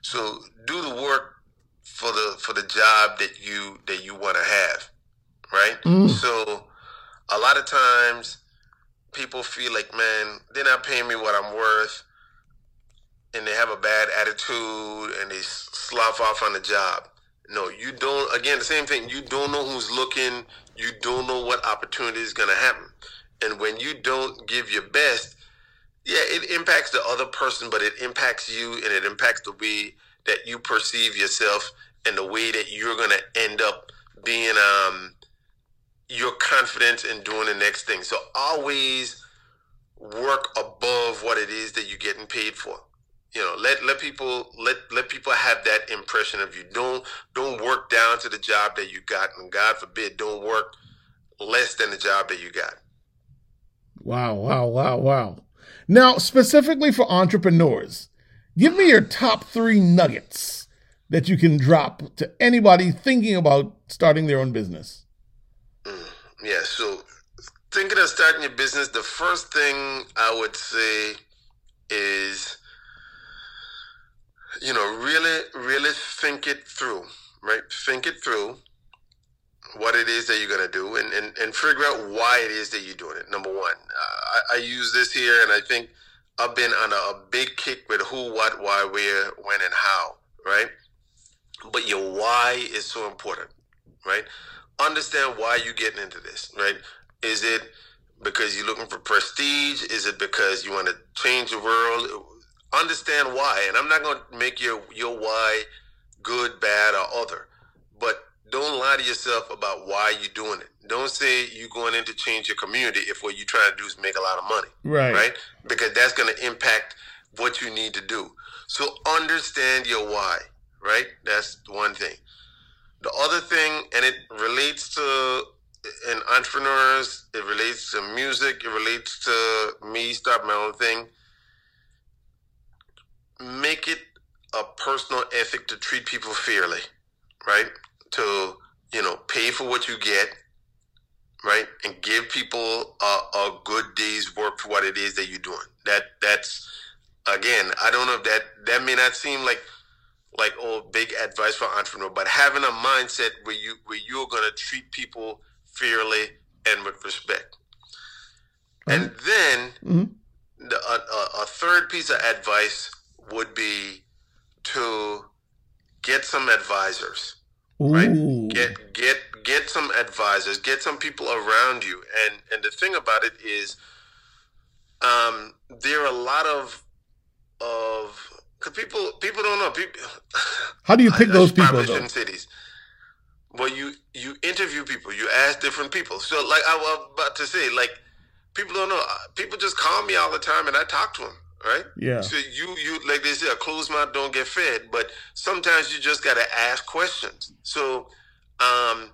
So do the work for the for the job that you that you want to have, right? Mm. So a lot of times people feel like, man, they're not paying me what I'm worth, and they have a bad attitude and they slough off on the job. No, you don't. Again, the same thing. You don't know who's looking. You don't know what opportunity is going to happen. And when you don't give your best, yeah, it impacts the other person, but it impacts you and it impacts the way that you perceive yourself and the way that you're going to end up being um, your confidence in doing the next thing. So always work above what it is that you're getting paid for. You know, let let people let let people have that impression of you. Don't don't work down to the job that you got, and God forbid, don't work less than the job that you got. Wow, wow, wow, wow. Now, specifically for entrepreneurs, give me your top three nuggets that you can drop to anybody thinking about starting their own business. Mm, yeah, so thinking of starting your business, the first thing I would say is, you know, really, really think it through, right? Think it through what it is that you're going to do and, and, and figure out why it is that you're doing it. Number one, uh, I, I, use this here and I think I've been on a, a big kick with who, what, why, where, when, and how, right? But your why is so important, right? Understand why you're getting into this, right? Is it because you're looking for prestige? Is it because you want to change the world? Understand why. And I'm not going to make your, your why good, bad, or other. But don't lie to yourself about why you're doing it. Don't say you're going in to change your community if what you're trying to do is make a lot of money. Right. Right? Because that's going to impact what you need to do. So understand your why, right? That's one thing. The other thing, and it relates to in entrepreneurs, it relates to music, it relates to me start my own thing. Make it a personal ethic to treat people fairly, right? To you know, pay for what you get, right, and give people a, a good day's work for what it is that you're doing. That that's again, I don't know if that that may not seem like like oh big advice for entrepreneur, but having a mindset where you where you're gonna treat people fairly and with respect. Mm-hmm. And then mm-hmm. the, a, a third piece of advice would be to get some advisors. Ooh. Right? Get get get some advisors, get some people around you. And and the thing about it is um there are a lot of of people people don't know people How do you pick I, those I people though? cities. Well, you you interview people, you ask different people. So like I was about to say like people don't know. People just call me all the time and I talk to them right? Yeah. So you you like they say, a closed mouth don't get fed, but sometimes you just got to ask questions. So, um,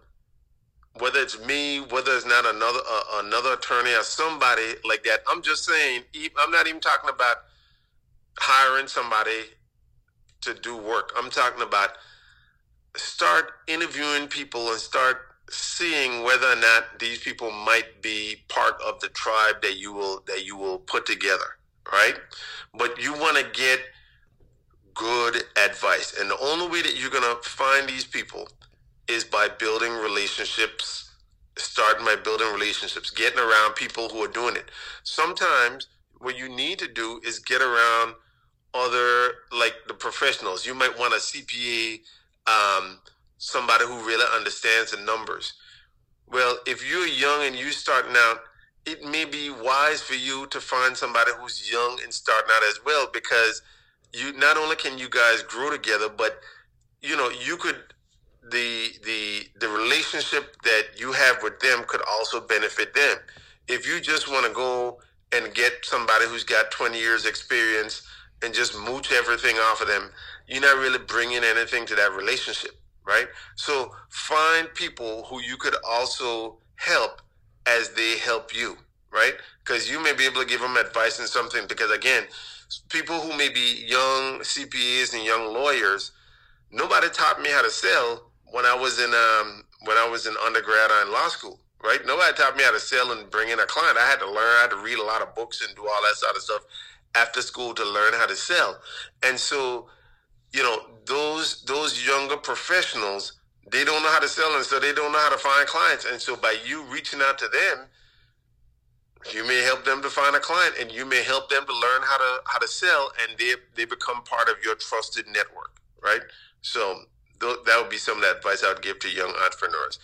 whether it's me, whether it's not another uh, another attorney or somebody like that, I'm just saying. I'm not even talking about hiring somebody to do work. I'm talking about start interviewing people and start seeing whether or not these people might be part of the tribe that you will that you will put together right? But you want to get good advice. And the only way that you're going to find these people is by building relationships, starting by building relationships, getting around people who are doing it. Sometimes what you need to do is get around other, like the professionals. You might want a CPA, um, somebody who really understands the numbers. Well, if you're young and you're starting out, it may be wise for you to find somebody who's young and starting out as well because you not only can you guys grow together but you know you could the the the relationship that you have with them could also benefit them. If you just want to go and get somebody who's got 20 years experience and just mooch everything off of them you're not really bringing anything to that relationship right? So find people who you could also help as they help you, right? Because you may be able to give them advice in something. Because again, people who may be young CPAs and young lawyers, nobody taught me how to sell when I was in um, when I was in undergrad or in law school, right? Nobody taught me how to sell and bring in a client. I had to learn I had to read a lot of books and do all that sort of stuff after school to learn how to sell. And so, you know, those those younger professionals they don't know how to sell and so they don't know how to find clients. And so by you reaching out to them, you may help them to find a client and you may help them to learn how to how to sell and they they become part of your trusted network, right? So th- that would be some of the advice I would give to young entrepreneurs.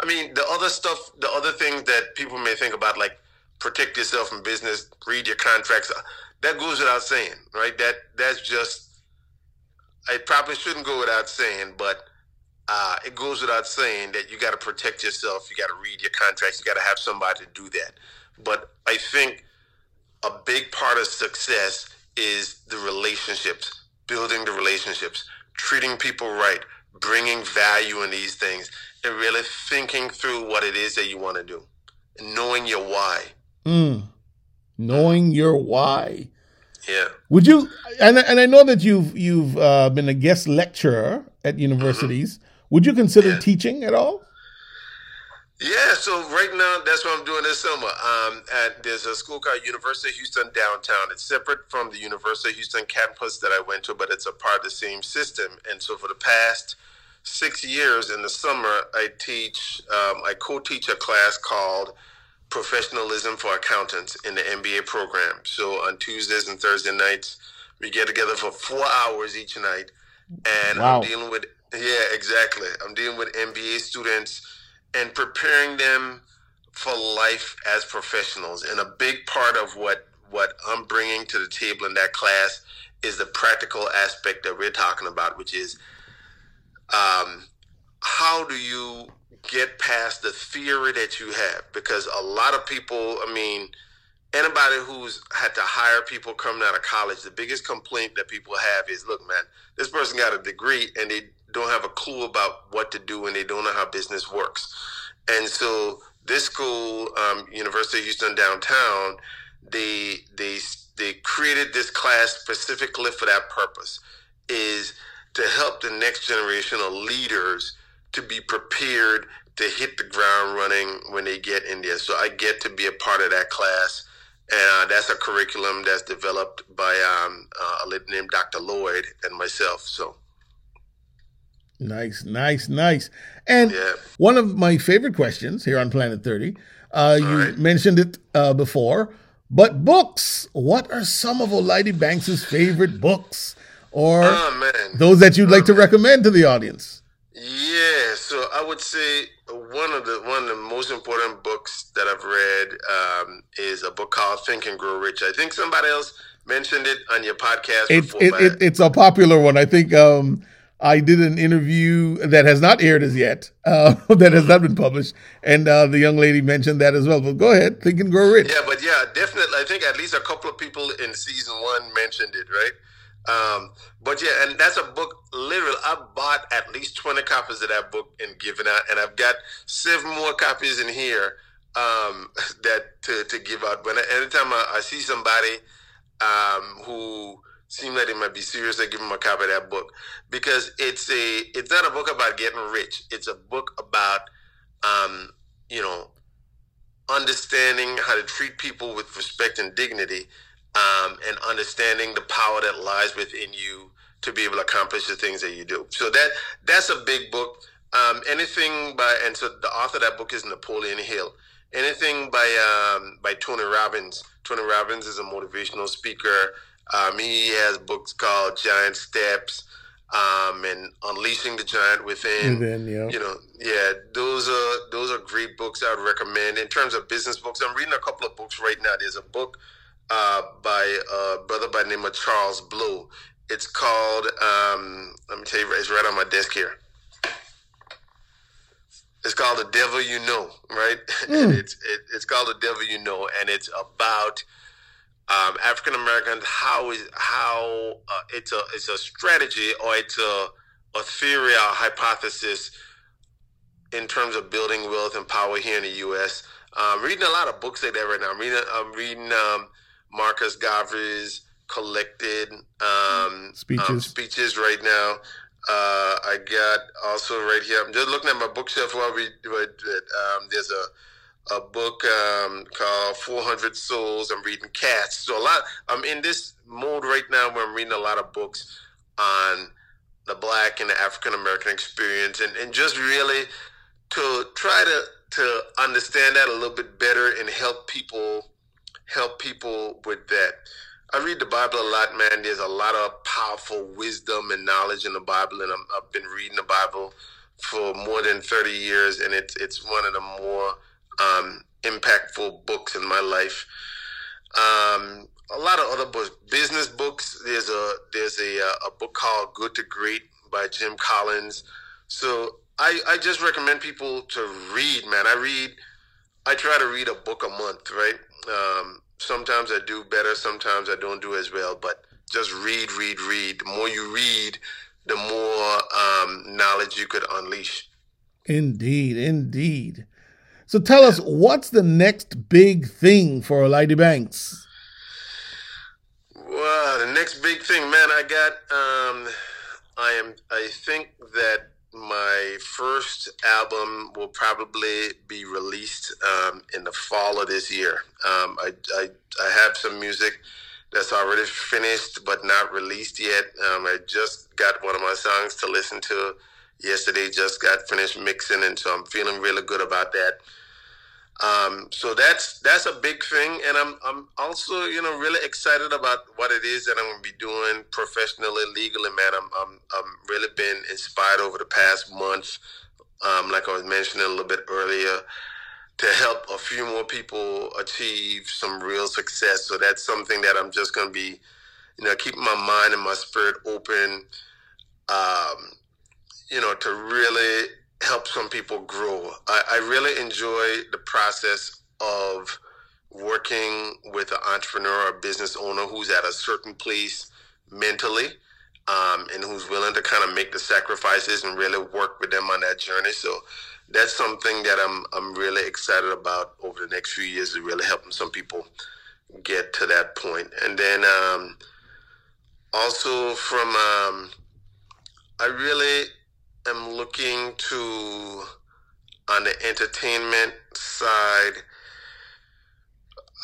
I mean, the other stuff, the other things that people may think about, like protect yourself from business, read your contracts, uh, that goes without saying, right? That that's just, it probably shouldn't go without saying, but uh, it goes without saying that you got to protect yourself. You got to read your contracts. You got to have somebody to do that. But I think a big part of success is the relationships, building the relationships, treating people right, bringing value in these things, and really thinking through what it is that you want to do, and knowing your why. Mm. Knowing your why. Yeah. Would you? And and I know that you've you've uh, been a guest lecturer at universities. Would you consider yeah. teaching at all? Yeah, so right now that's what I'm doing this summer. Um, at there's a school called University of Houston downtown. It's separate from the University of Houston campus that I went to, but it's a part of the same system. And so for the past six years in the summer, I teach. Um, I co-teach a class called Professionalism for Accountants in the MBA program. So on Tuesdays and Thursday nights, we get together for four hours each night, and wow. I'm dealing with yeah, exactly. I'm dealing with MBA students and preparing them for life as professionals. And a big part of what what I'm bringing to the table in that class is the practical aspect that we're talking about, which is um, how do you get past the theory that you have? Because a lot of people, I mean, anybody who's had to hire people coming out of college, the biggest complaint that people have is, look, man, this person got a degree and they don't have a clue about what to do and they don't know how business works. And so this school, um, University of Houston downtown, they they they created this class specifically for that purpose, is to help the next generation of leaders to be prepared to hit the ground running when they get in there. So I get to be a part of that class. And uh, that's a curriculum that's developed by um, uh, a lady named Dr. Lloyd and myself. So Nice, nice, nice. And Yeah. one of my favorite questions here on Planet 30, uh, you right. mentioned it uh, before, but books. What are some of Olaide Banks' favorite books? Or oh those that you'd like to recommend to the audience? Yeah, so I would say one of the one of the most important books that I've read um, is a book called Think and Grow Rich. I think somebody else mentioned it on your podcast It, before. it, it, it's a popular one. I think um, I did an interview that has not aired as yet, uh, that has not been published. And uh, the young lady mentioned that as well. But go ahead, Think and Grow Rich. Yeah, but yeah, definitely. I think at least a couple of people in season one mentioned it, right? Um, but yeah, and that's a book. Literally, I bought at least twenty copies of that book and given out, and I've got seven more copies in here um, that to, to give out. When anytime I, I see somebody um, who seem like they might be serious, I give them a copy of that book because it's a it's not a book about getting rich. It's a book about um, you know understanding how to treat people with respect and dignity, um, and understanding the power that lies within you to be able to accomplish the things that you do. So that that's a big book. Um, anything by and so the author of that book is Napoleon Hill. Anything by um, by Tony Robbins. Tony Robbins is a motivational speaker. Um, he has books called Giant Steps um, and Unleashing the Giant Within then, yeah. you know, yeah, those are those are great books I would recommend. In terms of business books, I'm reading a couple of books right now. There's a book uh, by a brother by the name of Charles Blow. It's called. Um, let me tell you, it's right on my desk here. It's called "The Devil You Know," right? and it's it, it's called "The Devil You Know," and it's about um, African Americans. How is how uh, it's a it's a strategy or it's a a theory or hypothesis in terms of building wealth and power here in the U.S. Um, reading a lot of books like that right now. I'm reading, I'm reading um, Marcus Garvey's collected um, Speeches. um, speeches right now. Uh, I got also right here. I'm just looking at my bookshelf while we do it. Um, there's a a book um, called 400 Souls. I'm reading Cats. So a lot. I'm in this mode right now where I'm reading a lot of books on the Black and the African American experience, and, and just really to try to to understand that a little bit better and help people help people with that. I read the Bible a lot, man. There's a lot of powerful wisdom and knowledge in the Bible, and I'm, I've been reading the Bible for more than 30 years, and it's it's one of the more um, impactful books in my life. Um, a lot of other books, business books. There's a there's a uh, a book called Good to Great by Jim Collins. So I I just recommend people to read, man. I read. I try to read a book a month, right? Um, sometimes I do better, sometimes I don't do as well, but just read, read, read. The more you read, the more um, knowledge you could unleash. Indeed, indeed. So tell us, what's the next big thing for Olaide Banks? Well, the next big thing, man, I got. Um, I am. I think that my first album will probably be released um, in the fall of this year. Um, I, I I have some music that's already finished but not released yet. Um, I just got one of my songs to listen to yesterday. Just got finished mixing, and so I'm feeling really good about that. Um, so that's that's a big thing, and I'm I'm also you know really excited about what it is that I'm going to be doing professionally, legally, man. I'm I'm I'm really been inspired over the past month, um, like I was mentioning a little bit earlier, to help a few more people achieve some real success. So that's something that I'm just going to be, you know, keeping my mind and my spirit open, um, you know, to really help some people grow. I, I really enjoy the process of working with an entrepreneur or business owner who's at a certain place mentally um, and who's willing to kind of make the sacrifices and really work with them on that journey. So that's something that I'm I'm really excited about over the next few years, is really helping some people get to that point. And then um, also from um, I really am looking to on the entertainment side.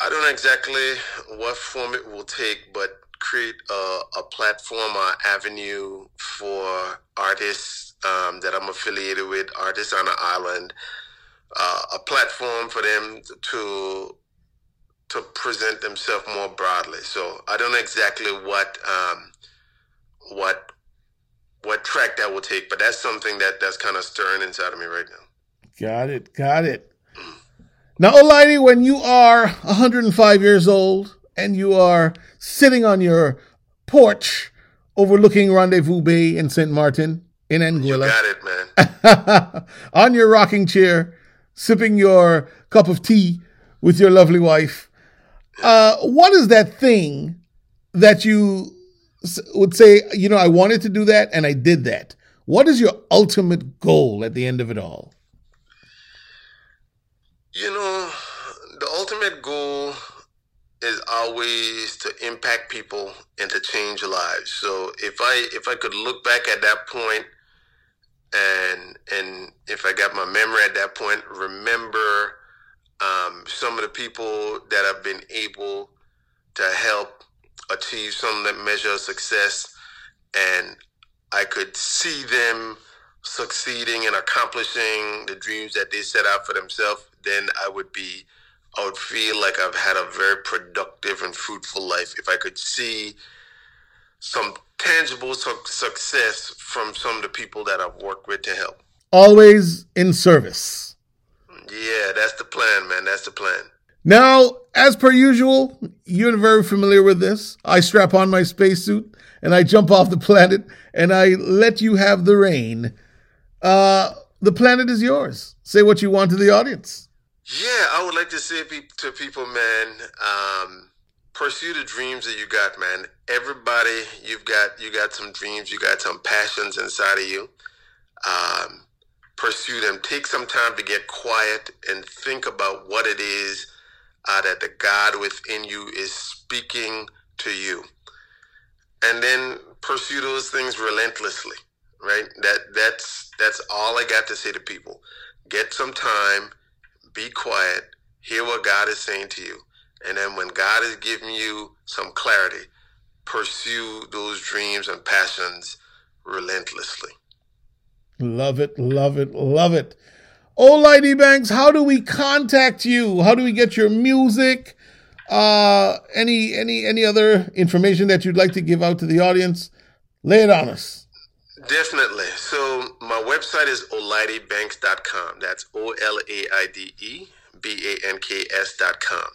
I don't know exactly what form it will take, but create a, a platform or avenue for artists um, that I'm affiliated with, artists on the island, uh, a platform for them to to present themselves more broadly. So I don't know exactly what um, what what track that will take, but that's something that that's kind of stirring inside of me right now. Got it, got it. Now, Olaide, when you are 105 years old and you are sitting on your porch overlooking Rendezvous Bay in St. Martin in Anguilla. You got it, man. on your rocking chair, sipping your cup of tea with your lovely wife. Uh, what is that thing that you would say, you know, I wanted to do that and I did that? What is your ultimate goal at the end of it all? You know, the ultimate goal is always to impact people and to change lives. So if I if I could look back at that point and and if I got my memory at that point, remember um, some of the people that I've been able to help achieve some that measure of success, and I could see them succeeding and accomplishing the dreams that they set out for themselves, then I would be I would feel like I've had a very productive and fruitful life if I could see some tangible su- success from some of the people that I've worked with to help. Always in service. Yeah, that's the plan, man. That's the plan. Now, as per usual, you're very familiar with this. I strap on my spacesuit and I jump off the planet and I let you have the reign. Uh, the planet is yours. Say what you want to the audience. Yeah, I would like to say to people, man, um, pursue the dreams that you got, man. Everybody, you've got you got some dreams, you got some passions inside of you. Um, pursue them. Take some time to get quiet and think about what it is uh, that the God within you is speaking to you, and then pursue those things relentlessly. Right? That that's that's all I got to say to people. Get some time be quiet, hear what God is saying to you. And then when God is giving you some clarity, pursue those dreams and passions relentlessly. Love it, love it, love it. Oh, Lady Banks, how do we contact you? How do we get your music? Uh, any any any other information that you'd like to give out to the audience? Lay it on us. Definitely. So my website is olaidebanks.com. That's O L A I D E B A N K S.com.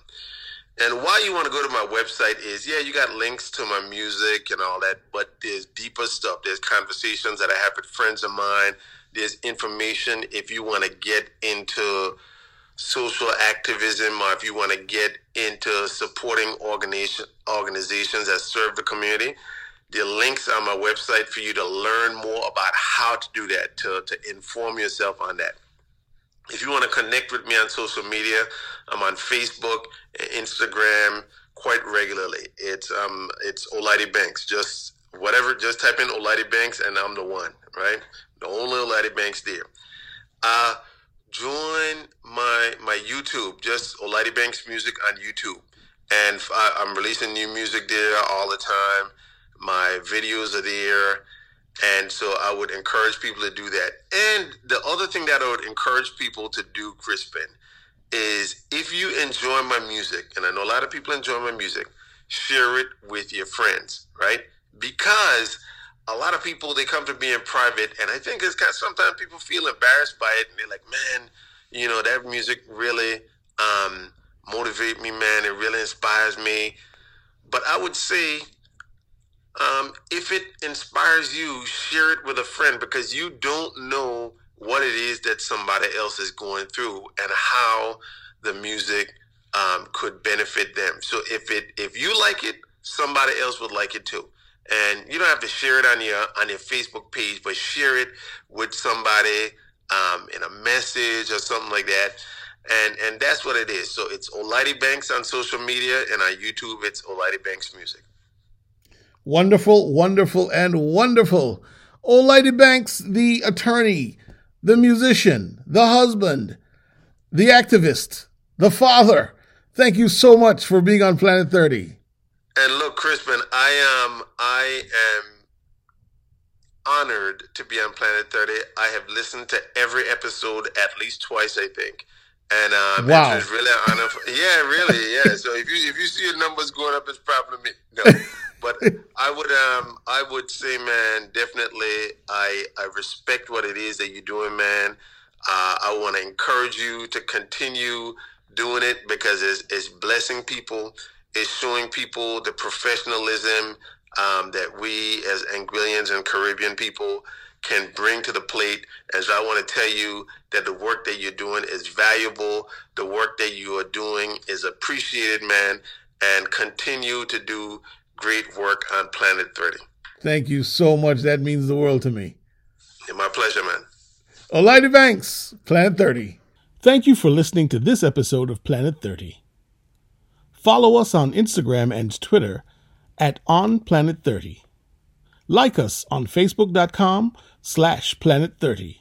And why you want to go to my website is, yeah, you got links to my music and all that, but there's deeper stuff. There's conversations that I have with friends of mine. There's information if you want to get into social activism or if you want to get into supporting organization, organizations that serve the community the links on my website for you to learn more about how to do that, to, to inform yourself on that. If you want to connect with me on social media, I'm on Facebook and Instagram quite regularly. It's um it's Olaide Banks. Just whatever, just type in Olaide Banks and I'm the one, right? The only Olaide Banks there. Uh join my my YouTube, just Olaide Banks Music on YouTube. And uh, I'm releasing new music there all the time. My videos are there. And so I would encourage people to do that. And the other thing that I would encourage people to do, Crispin, is if you enjoy my music, and I know a lot of people enjoy my music, share it with your friends, right? Because a lot of people they come to me in private, and I think it's kind of, sometimes people feel embarrassed by it, and they're like, "Man, you know that music really um, motivate me, man. It really inspires me." But I would say um, if it inspires you, share it with a friend because you don't know what it is that somebody else is going through and how the music um, could benefit them. So if it if you like it, somebody else would like it too. And you don't have to share it on your on your Facebook page, but share it with somebody um, in a message or something like that. And and that's what it is. So it's Olaide Banks on social media, and on YouTube it's Olaide Banks Music. Wonderful, wonderful, and wonderful. Olaide Banks, the attorney, the musician, the husband, the activist, the father. Thank you so much for being on Planet 30. And look, Crispin, I am I am honored to be on Planet 30. I have listened to every episode at least twice, I think. And um, wow. it's really an honor. For, yeah, really, yeah. So if you if you see your numbers going up, it's probably me. No, but I would um I would say, man, definitely. I I respect what it is that you're doing, man. Uh, I want to encourage you to continue doing it because it's, it's blessing people. It's showing people the professionalism um, that we as Anguillians and Caribbean people can bring to the plate. As I want to tell you that the work that you're doing is valuable. The work that you are doing is appreciated, man, and continue to do great work on Planet 30. Thank you so much. That means the world to me. My pleasure, man. Olaide Banks, Planet 30. Thank you for listening to this episode of Planet 30. Follow us on Instagram and Twitter at On Planet 30. Like us on Facebook.com slash Planet 30.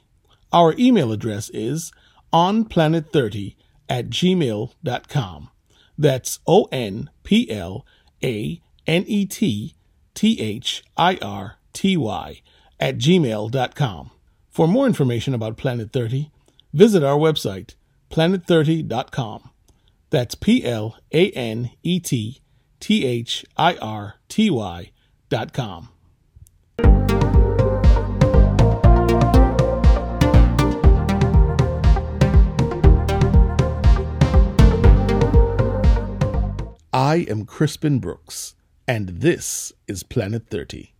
Our email address is onplanet30 at gmail.com. That's O N P L A N E T T H I R T Y at gmail.com. For more information about Planet 30, visit our website, planet30.com. That's P L A N E T T H I R T Y dot com. I am Crispin Brooks, and this is Planet 30.